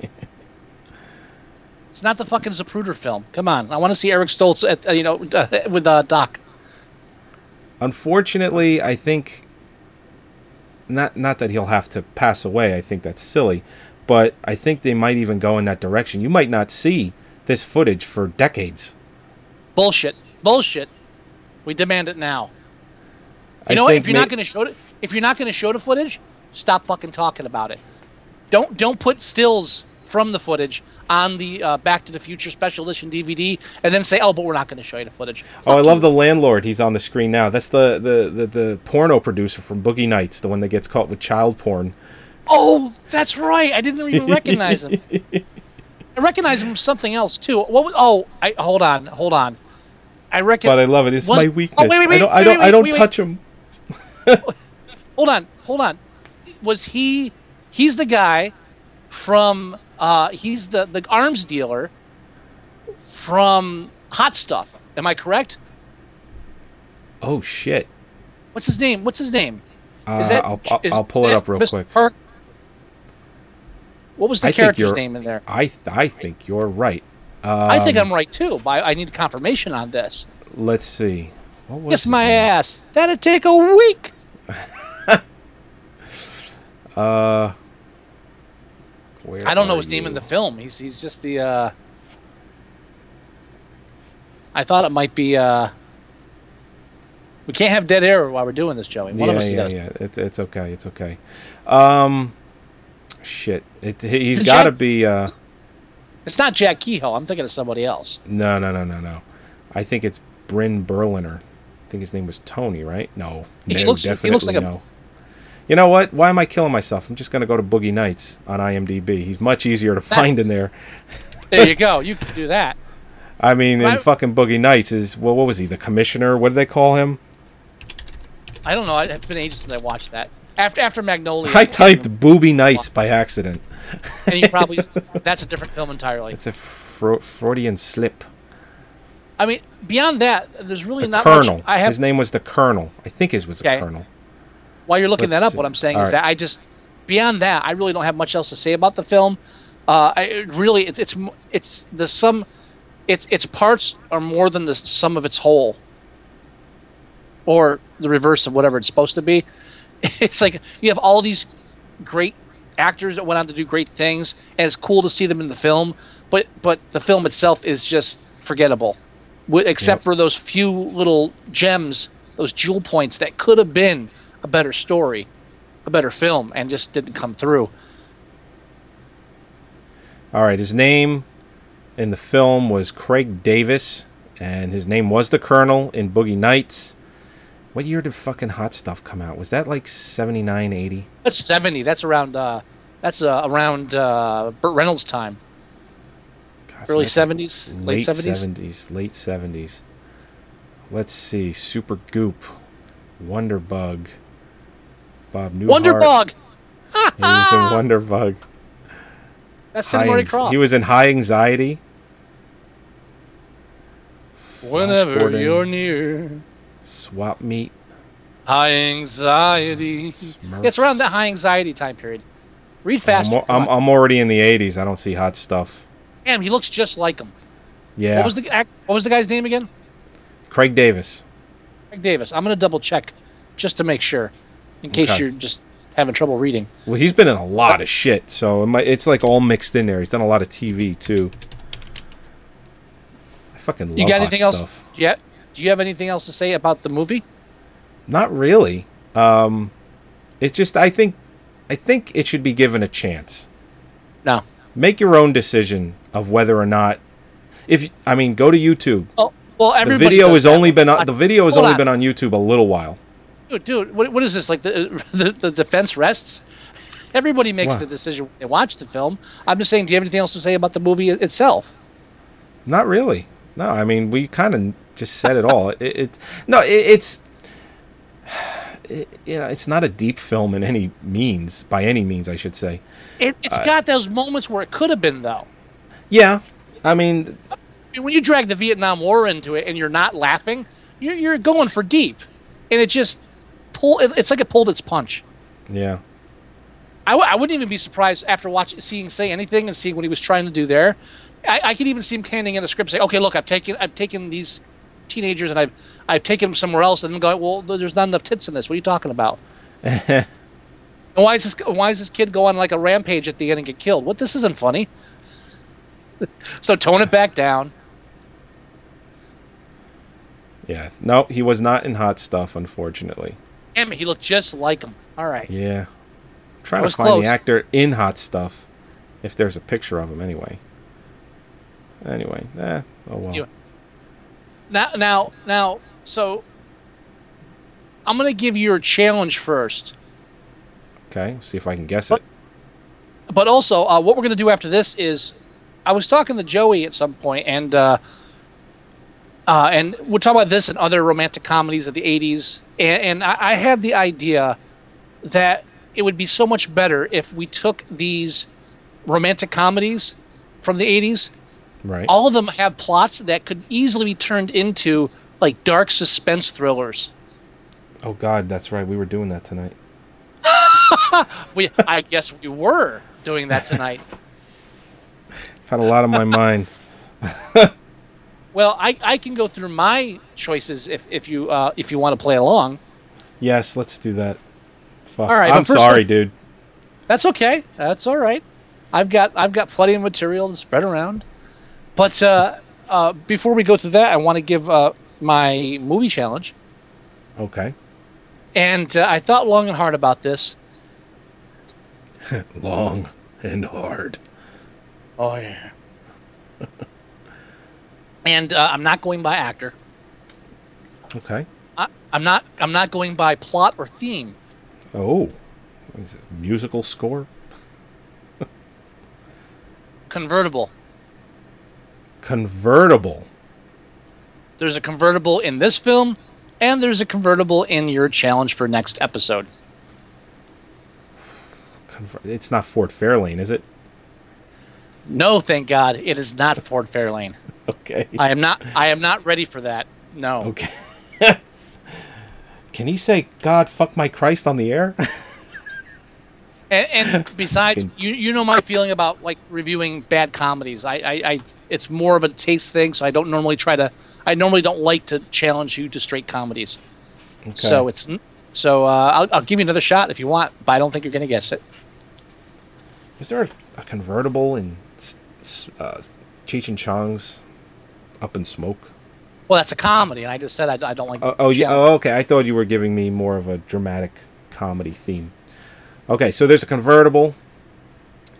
not the fucking Zapruder film. Come on, I want to see Eric Stoltz at uh, you know uh, with uh, Doc. Unfortunately, I think not not that he'll have to pass away. I think that's silly, but I think they might even go in that direction. You might not see this footage for decades. Bullshit, bullshit. We demand it now. You I know what? If you're not going to show it, if you're not going to show the footage, stop fucking talking about it. Don't don't put stills from the footage on the uh, Back to the Future special edition DVD, and then say, "Oh, but we're not going to show you the footage." Oh, I love the landlord. He's on the screen now. That's the, the, the, the porno producer from Boogie Nights, the one that gets caught with child porn. Oh, that's right. I didn't even recognize him. I recognize him from something else too. What? Was, oh, I hold on, hold on. I reckon. But I love it. It's my weakness. Oh, wait, wait, wait, I don't I don't I don't touch him. Hold on, hold on. Was he? He's the guy from. Uh, he's the the arms dealer from Hot Stuff. Am I correct? Oh shit. What's his name? What's his name? Uh, that- I'll, I'll, is I'll pull it up real Mr. quick. Perk? What was the I character's name in there? I th- I think you're right. Um, I think I'm right too, but I, need confirmation on this. Let's see. What was Kiss my name? ass. That'd take a week. Uh, where I don't know his name in the film. He's he's just the. uh I thought it might be. uh We can't have dead air while we're doing this, Joey. One yeah, yeah, yeah. It's it's okay. It's okay. Um, shit. It, he's got to be. Uh, It's not Jack Kehoe. I'm thinking of somebody else. no, no, no, no, no. I think it's Bryn Berliner. I think his name was Tony, right? No, He no, looks- he definitely looks like a- no. You know what? Why am I killing myself? I'm just gonna go to Boogie Nights on IMDb. He's much easier to find in there. There you go. You can do that. I mean, in fucking Boogie Nights is well, what was he? The commissioner? What did they call him? I don't know. It's been ages since I watched that. After after Magnolia. I typed Booby Nights by accident. And you probably that's a different film entirely. It's a Fro- Freudian slip. I mean, beyond that, there's really The not Colonel. much. I have His name was the Colonel. I think his was Okay. the Colonel. While you're looking Let's that up, see. what I'm saying All is right. that I just beyond that, I really don't have much else to say about the film. Uh, I, it really it, it's it's the sum, its its parts are more than the sum of its whole, or the reverse of whatever it's supposed to be. It's like you have all these great actors that went on to do great things, and it's cool to see them in the film. But but the film itself is just forgettable, except Yep. for those few little gems, those jewel points that could have been a better story, a better film, and just didn't come through. All right, his name in the film was Craig Davis, and his name was the Colonel in Boogie Nights. What year did fucking Hot Stuff come out? Was that like 79, 80? That's seventy. That's around. Uh, that's uh, around uh, Burt Reynolds' time. God, Early like seventies, late Late seventies. 70s, late 70s. Let's see. Super Goop, Wonder Bug, Bob Newhart. Wonderbug. He was in Wonder Bug. That's High Cinema Croft. He was in High Anxiety. Whenever you're near, Swap Meet. high anxiety. Smurfs. It's around that high anxiety time period. Read I'm, faster. I'm. I'm already in the 80s. I don't see hot stuff. Damn, he looks just like him. Yeah. What was the What was the guy's name again? Craig Davis. Craig Davis. I'm gonna double check, just to make sure, in case Okay. you're just having trouble reading. Well, he's been in a lot of shit, so it might, it's like all mixed in there. He's done a lot of TV too. I fucking love You got anything else? stuff. Yeah. Do you have anything else to say about the movie? Not really. Um, it's just I think I think it should be given a chance. No. Make your own decision of whether or not. If I mean, go to YouTube. Oh, well, everybody. The video has only been on, the video has Hold only on. been on YouTube a little while. dude, dude, what, what is this? Like the, the the defense rests? Everybody makes What? the decision when they watch the film. I'm just saying, do you have anything else to say about the movie itself? Not really. No, I mean we kind of just said it all. It, it no, it, it's it, you know it's not a deep film in any means, by any means, I should say. It, it's Uh, got those moments where it could have been though. Yeah, I mean, I mean, when you drag the Vietnam War into it and you're not laughing, you're, you're going for deep, and it just pull. It, it's like it pulled its punch. yeah, I, w- I wouldn't even be surprised after watching, seeing say anything and seeing what he was trying to do there. I, I could even see him handing in the script, say, "Okay, look, I've taken, I've taken these teenagers and I've, I've taken them somewhere else," and then going, "Well, there's not enough tits in this. What are you talking about?" and why is this, why is this kid go on like a rampage at the end and get killed? What? This isn't funny. so tone it back down. yeah. No, he was not in Hot Stuff, unfortunately. Damn it, he looked just like him. All right. Yeah, I'm trying to find close. the actor in Hot Stuff, if there's a picture of him, anyway. Anyway, eh, oh well. Now, now, now. So, I'm gonna give you a challenge first. Okay, see if I can guess it. but also uh, what we're going to do after this is i was talking to joey at some point and uh, uh, and we'll talk about this and other romantic comedies of the 80s and, and I, I had the idea that it would be so much better if we took these romantic comedies from the 80s Right. all of them have plots that could easily be turned into like dark suspense thrillers Oh God, that's right. We were doing that tonight. we i guess we were doing that tonight I've had a lot on my mind. Well, I, I can go through my choices if, if you uh, if you want to play along. Yes, let's do that. Fuck. All right, I'm sorry, let- dude. That's okay. That's all right. I've got I've got plenty of material to spread around. But uh, uh, before we go to that, I want to give uh, my movie challenge. Okay. And uh, I thought long and hard about this. Long and hard. Oh yeah. and uh, I'm not going by actor. Okay. I, I'm not I'm not going by plot or theme. Oh, what is it, musical score? Convertible. Convertible. There's a convertible in this film, and there's a convertible in your challenge for next episode. It's not Ford Fairlane, is it? No, thank God, it is not Ford Fairlane. Okay. I am not. I am not ready for that. No. Okay. Can he say "God fuck my Christ" on the air? And, and besides, you you know my feeling about like reviewing bad comedies. I, I, I it's more of a taste thing, so I don't normally try to. I normally don't like to challenge you to straight comedies. Okay. So it's so uh, I'll, I'll give you another shot if you want, but I don't think you're gonna guess it. Is there a, a convertible in uh, Cheech and Chong's Up in Smoke? Well, that's a comedy, and I just said I, I don't like. Oh, oh, yeah, oh, okay. I thought you were giving me more of a dramatic comedy theme. Okay, so there's a convertible.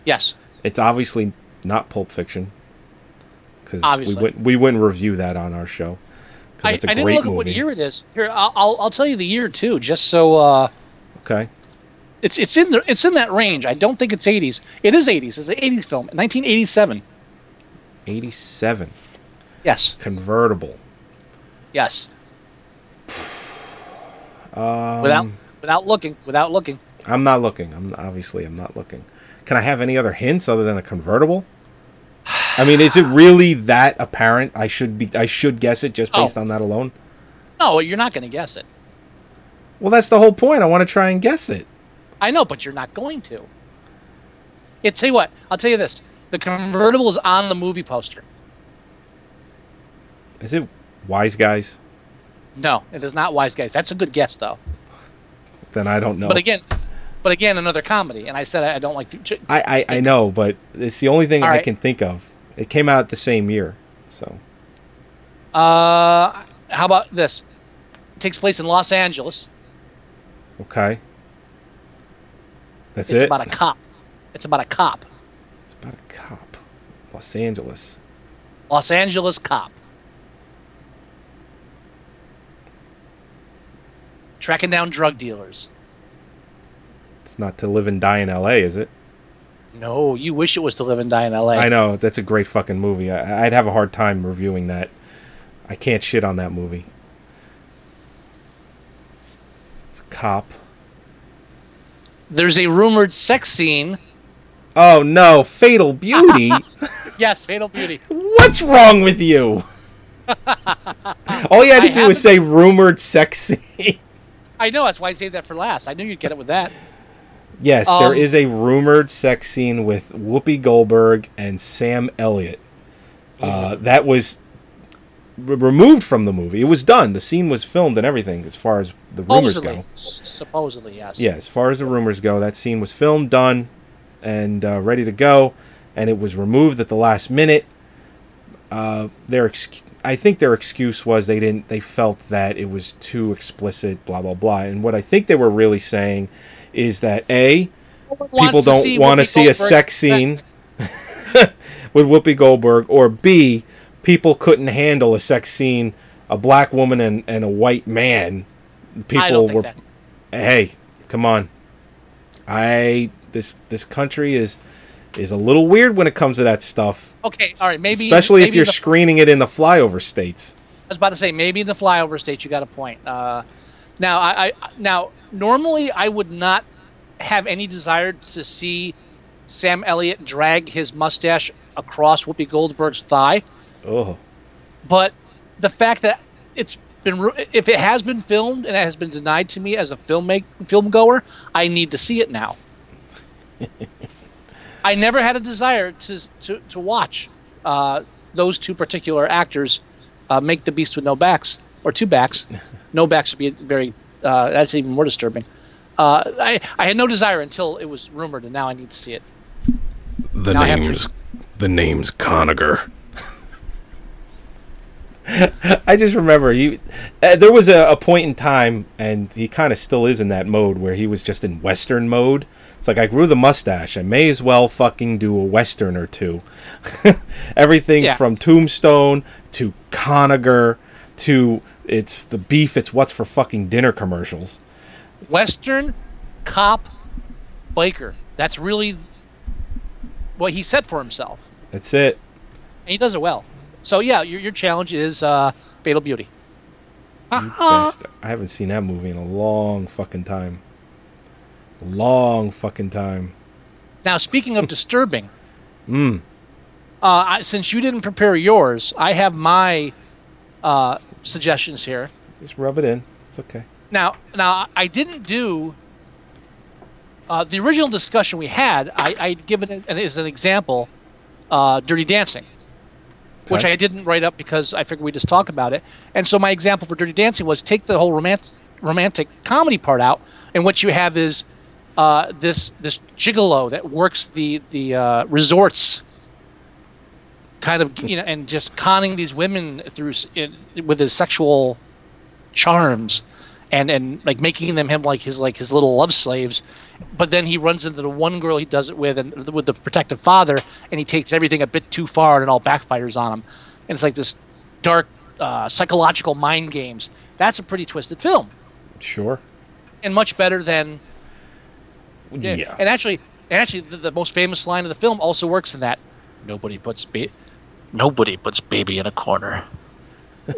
Yes. It's obviously not Pulp Fiction because we wouldn't we wouldn't review that on our show. I, it's a I didn't look movie. at what year it is. Here, I'll, I'll I'll tell you the year too, just so uh, Okay. it's it's in the, it's in that range. I don't think it's 80s. It is 80s. It's an 80s film, 1987. 87. Yes. Convertible. Yes. Um, Without without looking, without looking. I'm not looking. I'm obviously I'm not looking. Can I have any other hints other than a convertible? I mean, is it really that apparent? I should be. I should guess it just Oh. based on that alone. No, you're not going to guess it. Well, that's the whole point. I want to try and guess it. I know, but you're not going to. It tell you what. I'll tell you this: the convertible is on the movie poster. Is it Wise Guys? No, it is not Wise Guys. That's a good guess, though. Then I don't know. But again, but again, another comedy. And I said I don't like. To, I, I I know, but it's the only thing All I right. can think of. It came out the same year, so uh, how about this? It takes place in Los Angeles. okay. That's it. it's it. about a cop. It's about a cop. It's about a cop. Los Angeles. Los Angeles cop. tracking down drug dealers. It's not to live and die in L.A., is it? No, you wish it was to live and die in L.A. I know that's a great fucking movie. I, I'd have a hard time reviewing that. I can't shit on that movie. It's a cop. There's a rumored sex scene. Oh no, Fatal Beauty. Yes, Fatal Beauty. What's wrong with you? All you had to I do was say rumored sex scene. I know that's why I saved that for last. I knew you'd get it with that. Yes, Um, there is a rumored sex scene with Whoopi Goldberg and Sam Elliott. Uh, that was r- removed from the movie. It was done. The scene was filmed and everything, as far as the rumors Supposedly, go. supposedly, yes. Yeah, as far as the rumors go, that scene was filmed, done, and uh, ready to go, and it was removed at the last minute. Uh, their ex- I think their excuse was they didn't. They felt that it was too explicit, blah blah blah. And what I think they were really saying is that a people don't see want to Whoopi see a sex scene with Whoopi Goldberg, or b people couldn't handle a sex scene, a black woman and, and a white man. People I don't think were that. hey, come on. I this this country is is a little weird when it comes to that stuff. Okay, all right, maybe especially if you're the- screening it in the flyover states. I was about to say maybe in the flyover states you got a point. Uh, now I, I now normally I would not have any desire to see Sam Elliott drag his mustache across Whoopi Goldberg's thigh, Oh, but the fact that it's been if it has been filmed and it has been denied to me as a filmmake film goer, I need to see it now. I never had a desire to to, to watch uh, those two particular actors uh, make the beast with no backs or two backs. No backs would be very. Uh, that's even more disturbing. Uh, I I had no desire until it was rumored, and now I need to see it. the Now I have name's the name's Conagher. I just remember he. Uh, there was a, a point in time, and he kind of still is in that mode where he was just in Western mode. It's like I grew the mustache. I may as well fucking do a Western or two. Everything Yeah. from Tombstone to Conagher to it's the beef. It's what's for fucking dinner commercials. Western cop biker. That's really what he said for himself, That's it. and he does it well. So yeah, your your challenge is uh, Fatal Beauty. Uh-huh. I haven't seen that movie in a long fucking time. Long fucking time. Now, speaking of disturbing, Mm. uh, I, since you didn't prepare yours, I have my uh, suggestions here. Just rub it in. It's okay. Now, now I didn't do uh, the original discussion we had. I I'd given it as an example, uh, Dirty Dancing, which I didn't write up because I figured we just talk about it. And so my example for Dirty Dancing was take the whole romantic romantic comedy part out, and what you have is uh, this this gigolo that works the the uh, resorts, kind of you know, and just conning these women through in, with his sexual charms, and and like making them him like his like his little love slaves. But then he runs into the one girl he does it with, and with the protective father, and he takes everything a bit too far, and it all backfires on him. And it's like this dark uh, psychological mind games. That's a pretty twisted film, Sure. and much better than Yeah. and actually, and actually, the, the most famous line of the film also works in that. Nobody puts ba- nobody puts baby in a corner.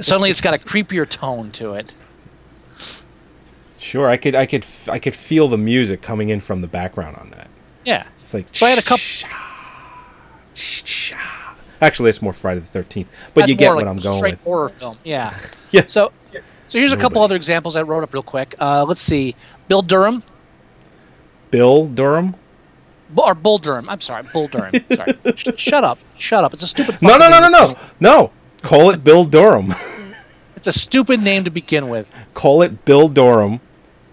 Suddenly, it's got a creepier tone to it. Sure. I could. I could. I could feel the music coming in from the background on that. Yeah. It's like. So I had a couple. Actually, it's more Friday the Thirteenth, but That's you get more what I'm a going straight with. horror film. Yeah. Yeah. So, so here's a couple other examples I wrote up real quick. Uh, let's see, Bill Durham Bill Durham. Or Bull Durham. I'm sorry, Bull Durham. Sorry. Sh- shut up. Shut up. It's a stupid. No, no, no, no, no, no. Call it Bill Durham. It's a stupid name to begin with. Call it Bill Durham,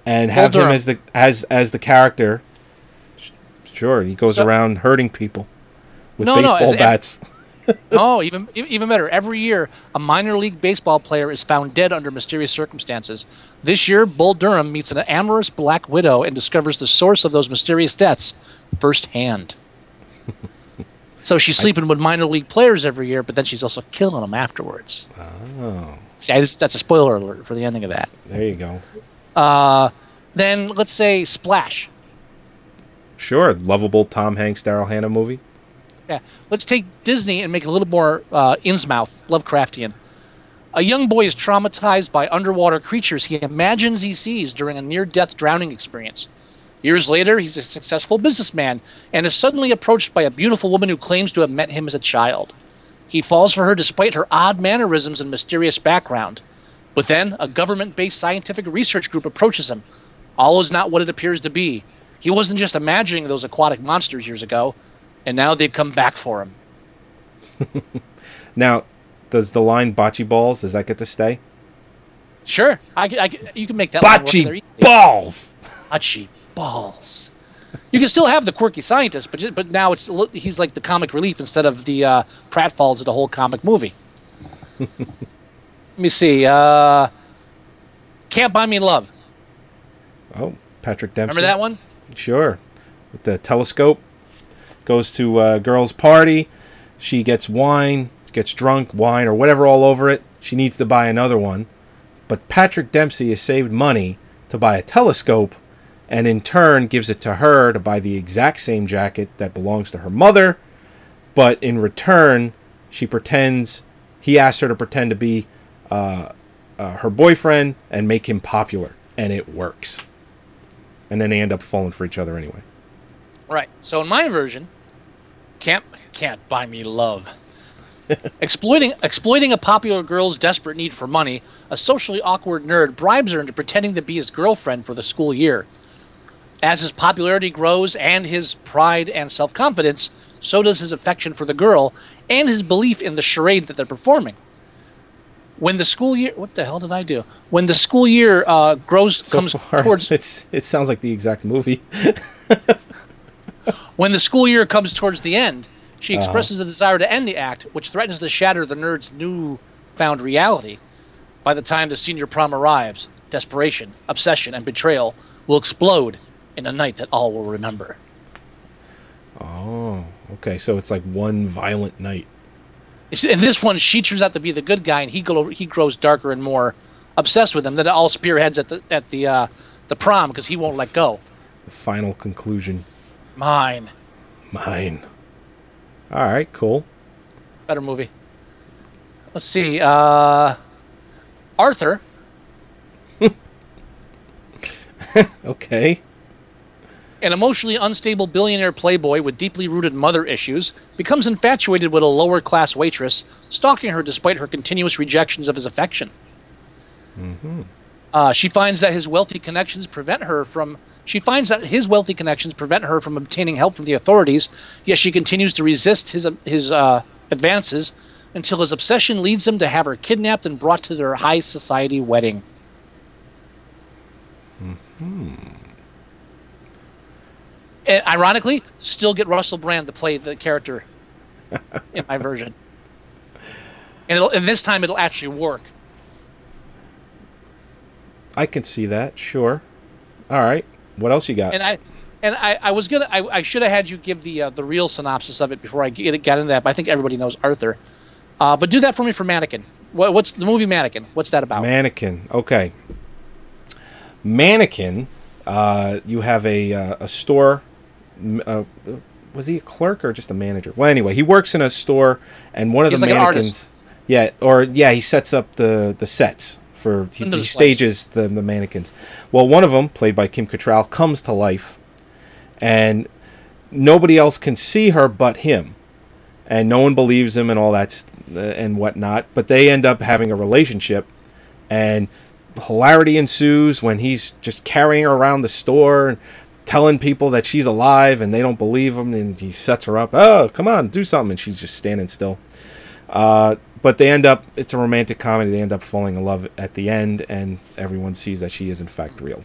and Bill have him as the as as the character. Sure, he goes So- around hurting people with No, no, baseball as- bats. oh, even even better. Every year, a minor league baseball player is found dead under mysterious circumstances. This year, Bull Durham meets an amorous black widow and discovers the source of those mysterious deaths firsthand. so she's sleeping with minor league players every year, but then she's also killing them afterwards. Oh, See, I just, that's a spoiler alert for the ending of that. there you go. Uh, then let's say Splash. Sure, lovable Tom Hanks, Daryl Hannah movie. Yeah, let's take Disney and make it a little more uh, Innsmouth, Lovecraftian. A young boy is traumatized by underwater creatures he imagines he sees during a near-death drowning experience. Years later, he's a successful businessman and is suddenly approached by a beautiful woman who claims to have met him as a child. He falls for her despite her odd mannerisms and mysterious background. But then, a government based scientific research group approaches him. All is not what it appears to be. He wasn't just imagining those aquatic monsters years ago, and now they've come back for him. Now, does the line bocce balls, does that get to stay? Sure, I, I you can make that Bocce balls! Bocce balls. You can still have the quirky scientist, but ju- but now it's he's like the comic relief instead of the uh, pratfalls of the whole comic movie. Let me see. Uh, Can't buy me love. Oh, Patrick Dempsey. Remember that one? Sure. With the telescope. Goes to a girl's party. She gets wine, gets drunk, wine, or whatever all over it. She needs to buy another one. But Patrick Dempsey has saved money to buy a telescope and in turn gives it to her to buy the exact same jacket that belongs to her mother. But in return, she pretends, he asks her to pretend to be uh, uh, her boyfriend and make him popular. And it works. And then they end up falling for each other anyway. Right. So in my version, can't can't buy me love. exploiting exploiting a popular girl's desperate need for money, a socially awkward nerd bribes her into pretending to be his girlfriend for the school year. As his popularity grows and his pride and self-confidence, so does his affection for the girl and his belief in the charade that they're performing. When the school year, what the hell did I do? When the school year uh, grows So comes far, towards it's it sounds like the exact movie. When the school year comes towards the end, she Uh-huh. expresses a desire to end the act, which threatens to shatter the nerd's new-found reality. By the time the senior prom arrives, desperation, obsession, and betrayal will explode in a night that all will remember. Oh, okay. So it's like one violent night. In this one, she turns out to be the good guy, and he go, he grows darker and more obsessed with him. That it all spearheads at the at the uh, the prom because he won't let go. The final conclusion. Mine, Mine. All right, cool. better movie. Let's see. Uh, Arthur. Okay. An emotionally unstable billionaire playboy with deeply rooted mother issues becomes infatuated with a lower class waitress, stalking her despite her continuous rejections of his affection. Mm-hmm. Uh, she finds that his wealthy connections prevent her from. She finds that his wealthy connections prevent her from obtaining help from the authorities. Yet she continues to resist his his uh, advances until his obsession leads him to have her kidnapped and brought to their high society wedding. Hmm. And ironically, still get Russell Brand to play the character in my version. And, it'll, and this time it'll actually work. I can see that. Sure. All right. What else you got? And I, and I, I was gonna, I, I should have had you give the uh, the real synopsis of it before I get, got into that. But I think everybody knows Arthur. Uh, but do that for me for Mannequin. What, what's the movie Mannequin? What's that about? Mannequin. Okay. Mannequin. Uh, you have a uh, a store. Uh, was he a clerk or just a manager? Well, anyway, he works in a store, and one of He's the like mannequins. Yeah, or yeah, he sets up the the sets for he, he stages the the mannequins. Well, one of them, played by Kim Cattrall, comes to life, and nobody else can see her but him, and no one believes him and all that uh, and whatnot. But they end up having a relationship, and hilarity ensues when he's just carrying her around the store and telling people that she's alive and they don't believe him and he sets her up oh come on do something and she's just standing still uh, but they end up it's a romantic comedy. They end up falling in love at the end and everyone sees that she is in fact real.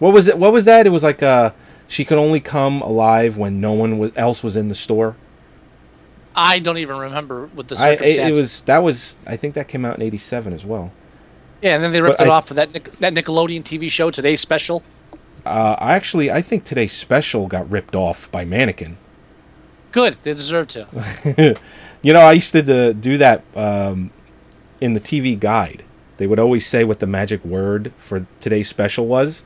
What was it what was that? It was like uh she could only come alive when no one was, else was in the store? I don't even remember what the I, it, was that was i think that came out in 87 as well. Yeah, and then they ripped but it I- off for that Nic- that Nickelodeon TV show Today's Special. uh, I actually i think today's special got ripped off by mannequin Good, they deserve to. you know, I used to do that um, in the TV guide. they would always say what the magic word for today's special was.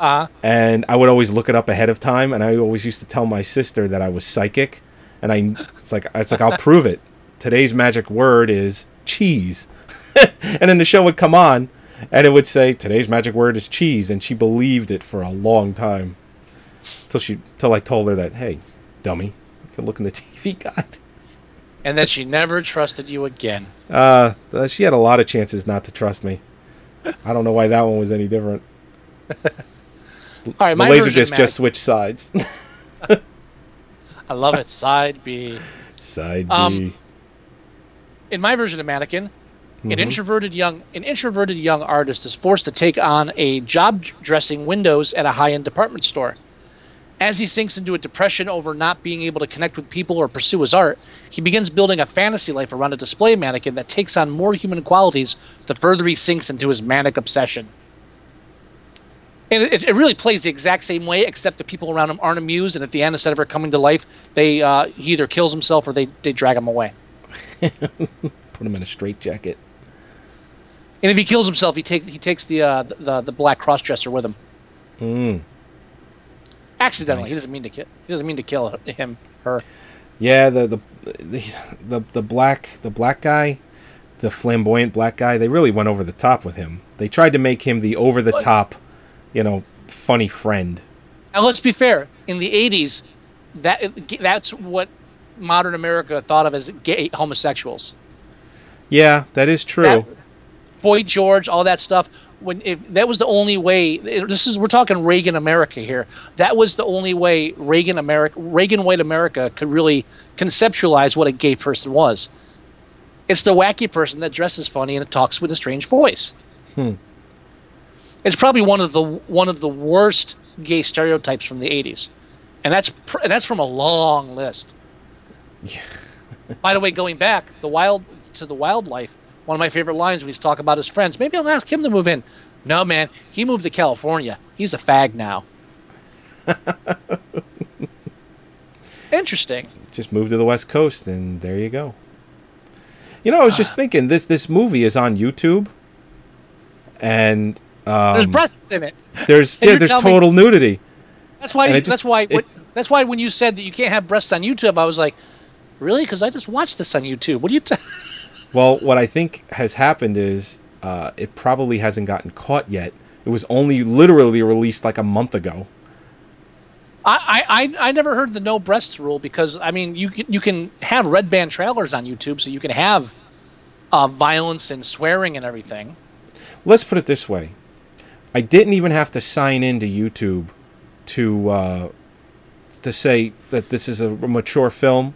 Uh, and I would always look it up ahead of time, and I always used to tell my sister that I was psychic, and I it's like it's like I'll prove it. Today's magic word is cheese, and then the show would come on, and it would say today's magic word is cheese, and she believed it for a long time, till she till I told her that hey, dummy, can look in the TV guide. and then she never trusted you again. Uh, she had a lot of chances not to trust me. I don't know why that one was any different. All right, the my laser disc just switched sides. I love it. Side B. Side B. Um, In my version of Mannequin, an Mhm. introverted young an introverted young artist is forced to take on a job dressing windows at a high-end department store. As he sinks into a depression over not being able to connect with people or pursue his art, he begins building a fantasy life around a display mannequin that takes on more human qualities the further he sinks into his manic obsession. And it, it really plays the exact same way, except the people around him aren't amused, and at the end, instead of her coming to life, they uh, he either kills himself or they, they drag him away. Put him in a straitjacket. And if he kills himself, he takes he takes the uh, the the black crossdresser with him. Mm. Accidentally, he doesn't mean to kill. He doesn't mean to kill him, her. Yeah, the the, the the the black the black guy, the flamboyant black guy. They really went over the top with him. They tried to make him the over the top, you know, funny friend. Now let's be fair. In the '80s, that that's what modern America thought of as gay homosexuals. Yeah, that is true. That- Boy George, all that stuff. When if that was the only way, this is we're talking Reagan America here. That was the only way Reagan America, Reagan white America could really conceptualize what a gay person was. It's the wacky person that dresses funny and talks with a strange voice. Hmm. It's probably one of the one of the worst gay stereotypes from the '80s, and that's pr- and that's from a long list. yeah. By the way, going back the wild to the wildlife, one of my favorite lines when he's talking about his friends. Maybe I'll ask him to move in. No, man, he moved to California. He's a fag now. Interesting. Just move to the West Coast, and there you go. You know, I was just thinking this this movie is on YouTube, and um, There's breasts in it. There's yeah, there's telling me- total nudity. That's why. Just- that's why. it- what, that's why when you said that you can't have breasts on YouTube, I was like, really? Because I just watched this on YouTube. What do you? T- Well, what I think has happened is uh, it probably hasn't gotten caught yet. It was only literally released like a month ago. I, I I never heard the no breasts rule because I mean you can, you can have red band trailers on YouTube, so you can have uh, violence and swearing and everything. Let's put it this way: I didn't even have to sign into YouTube to uh, to say that this is a mature film.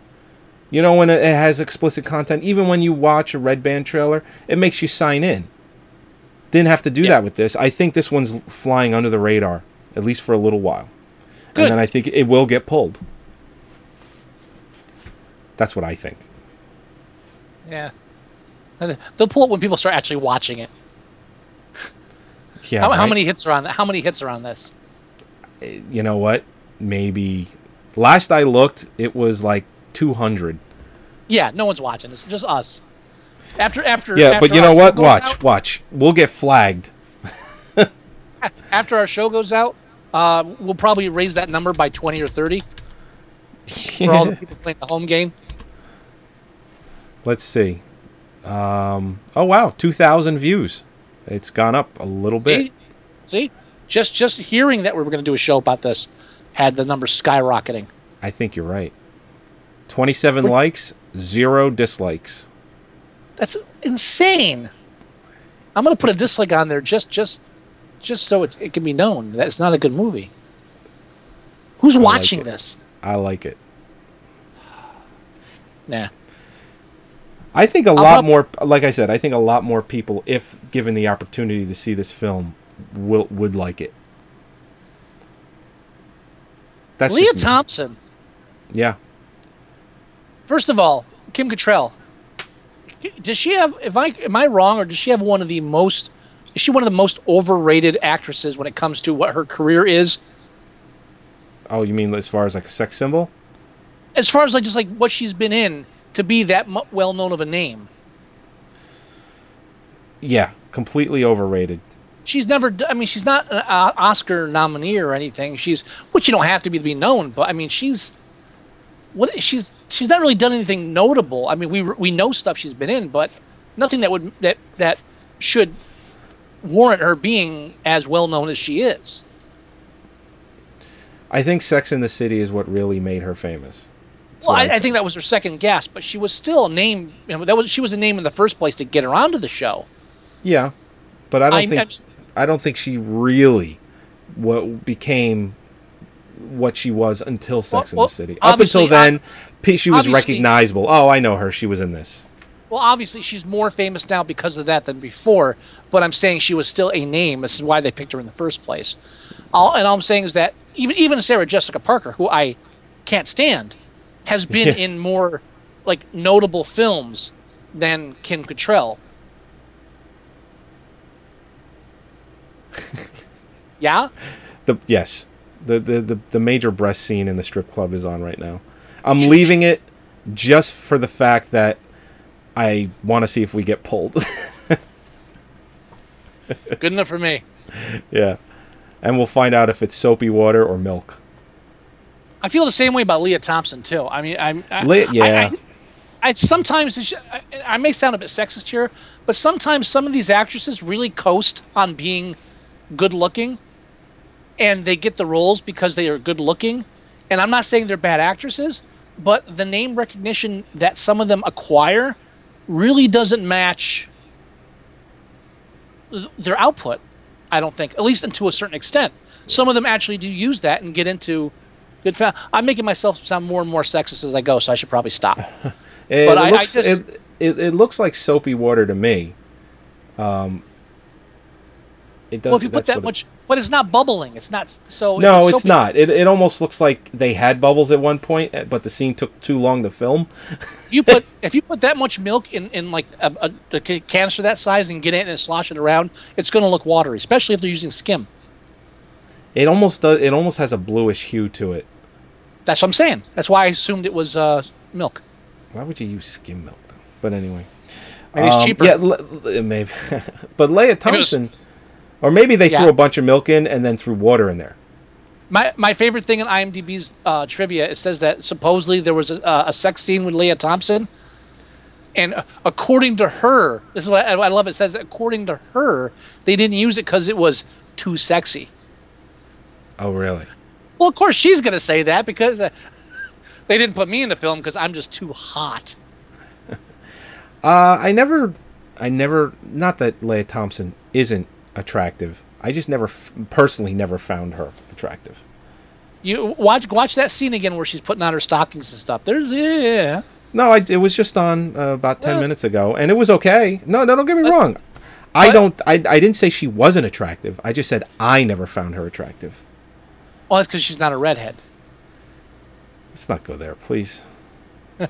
You know, when it has explicit content, even when you watch a red band trailer, it makes you sign in. Didn't have to do that with this. I think this one's flying under the radar, at least for a little while. Good. And then I think it will get pulled. That's what I think. Yeah, they'll pull it when people start actually watching it. Yeah. how, how many hits are on? How many hits are on this? Eh, you know what? Maybe last I looked, it was like 200. Yeah, no one's watching It's Just us. After after Yeah, after but you know what? Watch, out- watch. We'll get flagged. after our show goes out, uh, we'll probably raise that number by twenty or thirty for all the people playing the home game. Let's see. Um, oh wow, 2,000 views. It's gone up a little bit. See, see, just just hearing that we were going to do a show about this had the number skyrocketing. I think you're right. 27 likes, zero dislikes. That's insane. I'm going to put a dislike on there just just just so it, it can be known that it's not a good movie. Who's I like watching it. this? I like it. Nah. I think a I'll lot more. Like I said, I think a lot more people, if given the opportunity to see this film, will would like it. That's Lea. Thompson. Yeah, First of all, Kim Cattrall. Does she have? If I am I wrong, or does she have one of the most? Is she one of the most overrated actresses when it comes to what her career is? Oh, you mean as far as like a sex symbol? As far as like just like what she's been in to be that mu well known of a name. Yeah, completely overrated. she's never. I mean, she's not an uh, Oscar nominee or anything. She's which you don't have to be to be known, but I mean, she's what she's she's not really done anything notable. I mean, we we know stuff she's been in, but nothing that would that that should warrant her being as well known as she is. I think Sex in the City is what really made her famous. That's Well, what I, I think that was her second guess, but she was still a name. You know, that was she was a name in the first place to get her onto the show. Yeah, but I don't I- think I- I don't think she really what became what she was until Sex Well- in well, the City. Up until then, P- she was recognizable. Oh, I know her. She was in this. Well, obviously, she's more famous now because of that than before. But I'm saying she was still a name. This is why they picked her in the first place. All, and all I'm saying is that even even Sarah Jessica Parker, who I can't stand, has been Yeah. in more like notable films than Kim Cattrall. yeah. The yes, the, the the the major breast scene in the strip club is on right now. I'm leaving it just for the fact that I want to see if we get pulled. Good enough for me. yeah, and we'll find out if it's soapy water or milk. I feel the same way about Lea Thompson too. I mean, I'm I, Le- yeah. I, I, I sometimes I, I may sound a bit sexist here, but sometimes some of these actresses really coast on being good looking, and they get the roles because they are good looking. And I'm not saying they're bad actresses, but the name recognition that some of them acquire really doesn't match their output. I don't think, at least to a certain extent. Some of them actually do use that and get into good. Fa- I'm making myself sound more and more sexist as I go, so I should probably stop. It, But I- I looks just- it, it, it looks like soapy water to me. Um, it does. well, if you put that what it- much, but it's not bubbling. It's not so. no, it's soapy- not. It, it almost looks like they had bubbles at one point, eh, but the scene took too long to film. you put if you put that much milk in in like a, a, a canister that size and get it and slosh it around, it's going to look watery, especially if they're using skim. It almost does. It almost has a bluish hue to it. That's what I'm saying. That's why I assumed it was uh, milk. Why would you use skim milk? Though? But anyway, Maybe it's Um, cheaper. Yeah, le- le- maybe. but Lea Maybe it was- Thompson, or maybe they Yeah. threw a bunch of milk in and then threw water in there. My my favorite thing in IMDb's uh, trivia it says that supposedly there was a, a sex scene with Lea Thompson, and uh, according to her, this is what I, I love. It says according to her, they didn't use it because it was too sexy. Oh, really? Well, of course she's gonna say that because uh, they didn't put me in the film because I'm just too hot. Uh, I never, I never. Not that Lea Thompson isn't attractive. I just never, f- personally, never found her attractive. You watch watch that scene again where she's putting on her stockings and stuff. There's yeah. No, I, it was just on uh, about ten Well- minutes ago, and it was okay. No, no, don't get me wrong. I don't. I, I didn't say she wasn't attractive. I just said I never found her attractive. Well, that's because she's not a redhead. Let's not go there, please.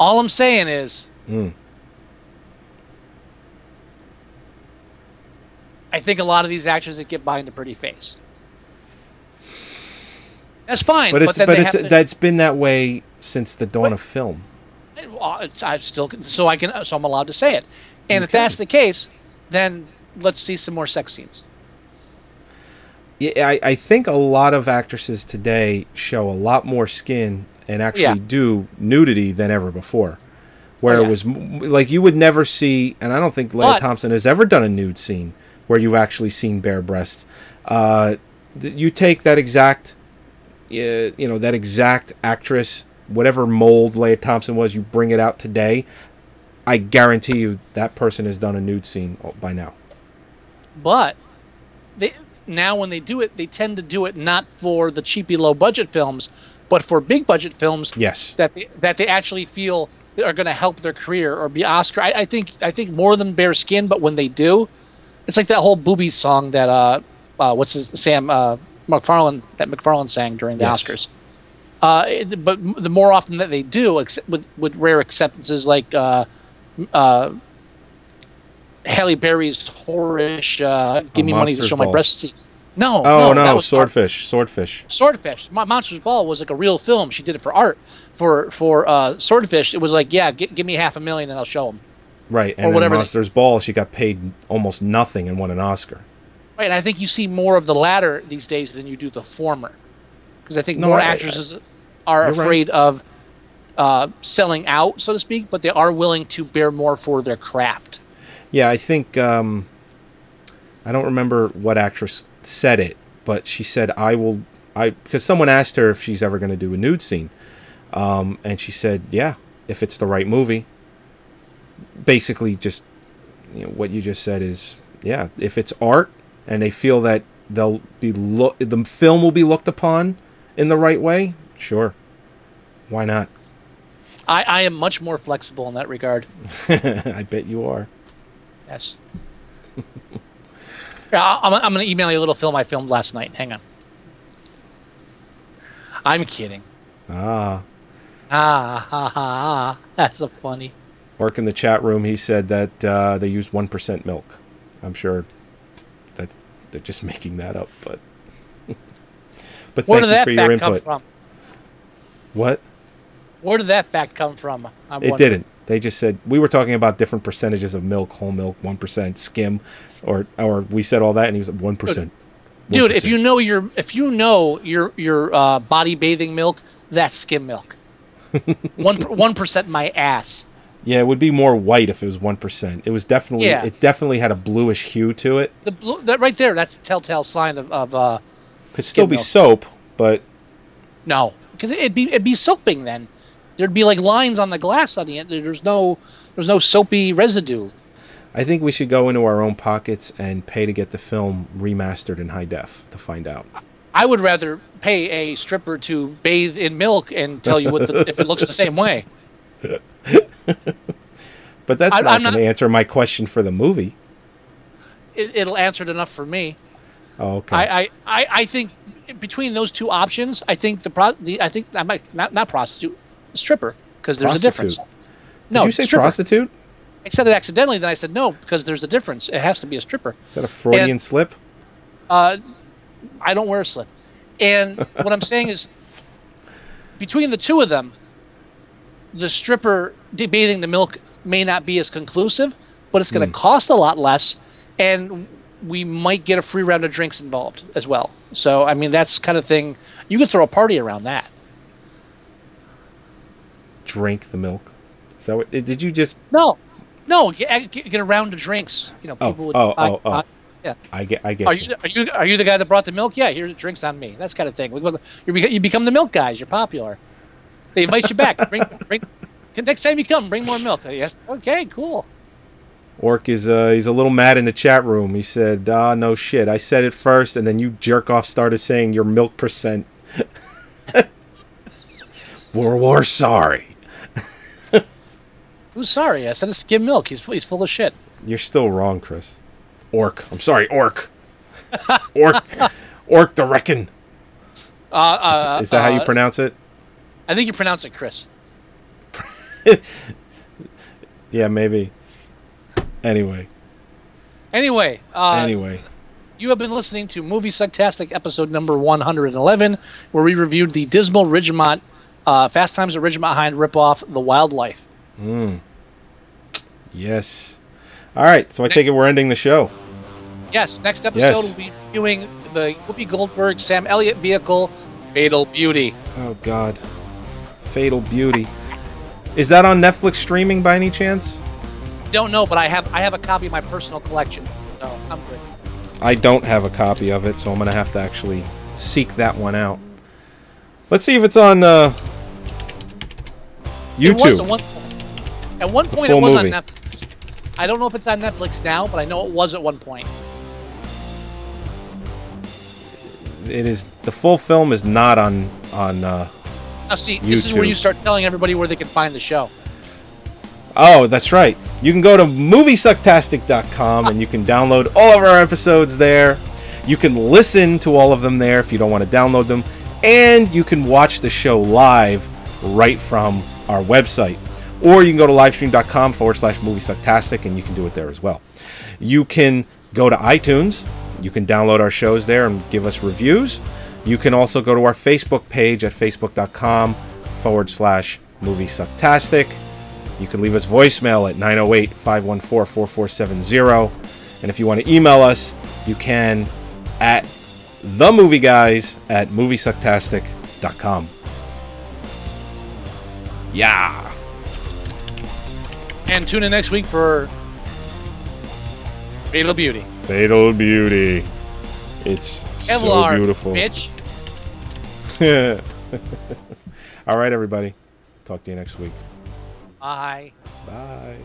All I'm saying is, Mm. I think a lot of these actors that get by in a pretty face. That's fine, But it's but they it's to- that's been that way since the dawn of film. Well, I still so I can so I'm allowed to say it. And if that's the case, then let's see some more sex scenes. Yeah, I, I think a lot of actresses today show a lot more skin and actually Yeah. do nudity than ever before. Where Oh, yeah. it was like you would never see, and I don't think But- Thompson has ever done a nude scene where you've actually seen bare breasts. Uh, th- you take that exact, uh, you know, that exact actress, whatever mold Lea Thompson was, you bring it out today. I guarantee you that person has done a nude scene by now. But they now when they do it, they tend to do it not for the cheapy low budget films, but for big budget films. Yes. That they, that they actually feel are going to help their career or be Oscar. I, I think I think more than bare skin, but when they do, it's like that whole boobies song that uh, uh what's his Sam uh MacFarlane that MacFarlane sang during the Yes. Oscars. Uh, but the more often that they do, except with with rare acceptances like uh, uh, Halle Berry's whorish uh, "Give Oh, Me Money to Show My Ball. Breasts." No, Oh no, that was swordfish, swordfish. Swordfish. My Monsters Ball was like a real film. She did it for art. For for uh, Swordfish, it was like, yeah, gi- give me half a million and I'll show them. Right, and or whatever they- Monsters Ball, she got paid almost nothing and won an Oscar. Right, and I think you see more of the latter these days than you do the former, because I think No, more I- I- actresses are You're right. afraid of uh, selling out, so to speak, but they are willing to bear more for their craft. Yeah, I think um, I don't remember what actress said it, but she said I will. I because someone asked her if she's ever going to do a nude scene, um, and she said, "Yeah, if it's the right movie." Basically, just you know, what you just said is, yeah, if it's art and they feel that they'll be look, the film will be looked upon in the right way, sure, why not? I, I am much more flexible in that regard. I bet you are. Yes. I'm, I'm going to email you a little film I filmed last night. Hang on. I'm kidding. Ah. Ah, ha, ha, ha. That's so funny. Work in the chat room. He said that uh, they use one percent milk. I'm sure that they're just making that up, but but Where thank you for your input. from? What? Where did that fact come from? I'm it wondering. didn't. They just said we were talking about different percentages of milk, whole milk, one percent, skim, or or we said all that, and he was one percent. Dude, if you know your if you know your your uh, body bathing milk, that's skim milk. One one percent my ass. Yeah, it would be more white if it was one percent. It was definitely Yeah. it definitely had a bluish hue to it. The blue, that right there, that's a telltale sign of, of uh, Could still be milk. soap, but no, because it'd be it'd be soaping then. There'd be like lines on the glass on the end. There's no there's no soapy residue. I think we should go into our own pockets and pay to get the film remastered in high def to find out. I would rather pay a stripper to bathe in milk and tell you what the, if it looks the same way. But that's I- not going to answer my question for the movie. It, it'll answer it enough for me. Oh, okay. I, I, I, think between those two options, I think the pro the I think I might not not prostitute, stripper because there's a difference. Prostitute. No, Did you say stripper. prostitute? I said it accidentally, then I said no because there's a difference. It has to be a stripper. Is that a Freudian And- slip? Uh, I don't wear a slip, and what I'm saying is, between the two of them, the stripper debating the milk may not be as conclusive, but it's going to Hmm. cost a lot less, and we might get a free round of drinks involved as well. So I mean, that's kind of thing you could throw a party around that. Drink the milk. Is that what? Did you just? No, no, get, get get a round of drinks. You know, Oh, people would. oh, buy- oh, oh. buy- yeah. I get. I get. Are you. you, are you are you the guy that brought the milk? Yeah, here's drinks on me. That's kind of thing. You you become the milk guys. You're popular. They invite you back. Bring bring. Next time you come, bring more milk. Yes. Okay. Cool. Orc is uh, he's a little mad in the chat room. He said, "Ah, no shit. I said it first, and then you jerk off started saying your milk percent." we're we're sorry. Who's sorry? I said it's skim milk. He's he's full of shit. You're still wrong, Chris. Orc. I'm sorry, Orc. Orc. Orc the Reckon. Uh, uh, Is that how you uh, pronounce it? I think you pronounce it Chris. Yeah, maybe. Anyway. Anyway. Uh, anyway. You have been listening to Movie Sucktastic episode number 111, where we reviewed the dismal Ridgemont, uh, Fast Times at Ridgemont High ripoff, The Wild Life. Mm. Yes. All right. So I take it we're ending the show. Yes, next episode Yes. we'll be reviewing the Whoopi Goldberg, Sam Elliott vehicle, Fatal Beauty. Oh God. Fatal Beauty. Is that on Netflix streaming by any chance? Don't know, but I have I have a copy of my personal collection, so I'm good. I don't have a copy of it, so I'm gonna have to actually seek that one out. Let's see if it's on uh, It was at YouTube. one point. At one point, it was movie. on Netflix. I don't know if it's on Netflix now, but I know it was at one point. It is the full film is not on on. Uh, Now, see, this is where you start telling everybody where they can find the show. Oh, that's right. You can go to moviesucktastic.com and you can download all of our episodes there. You can listen to all of them there if you don't want to download them. And you can watch the show live right from our website. Or you can go to livestream.com forward slash moviesucktastic and you can do it there as well. You can go to iTunes. You can download our shows there and give us reviews. You can also go to our Facebook page at facebook.com forward slash moviesucktastic. You can leave us voicemail at 908 514 4470. And if you want to email us, you can at the movie guys at moviesucktastic.com. Yeah. And tune in next week for Fatal Beauty. Fatal Beauty. It's Kevlar, so beautiful. bitch. All right, everybody. Talk to you next week. Bye. Bye.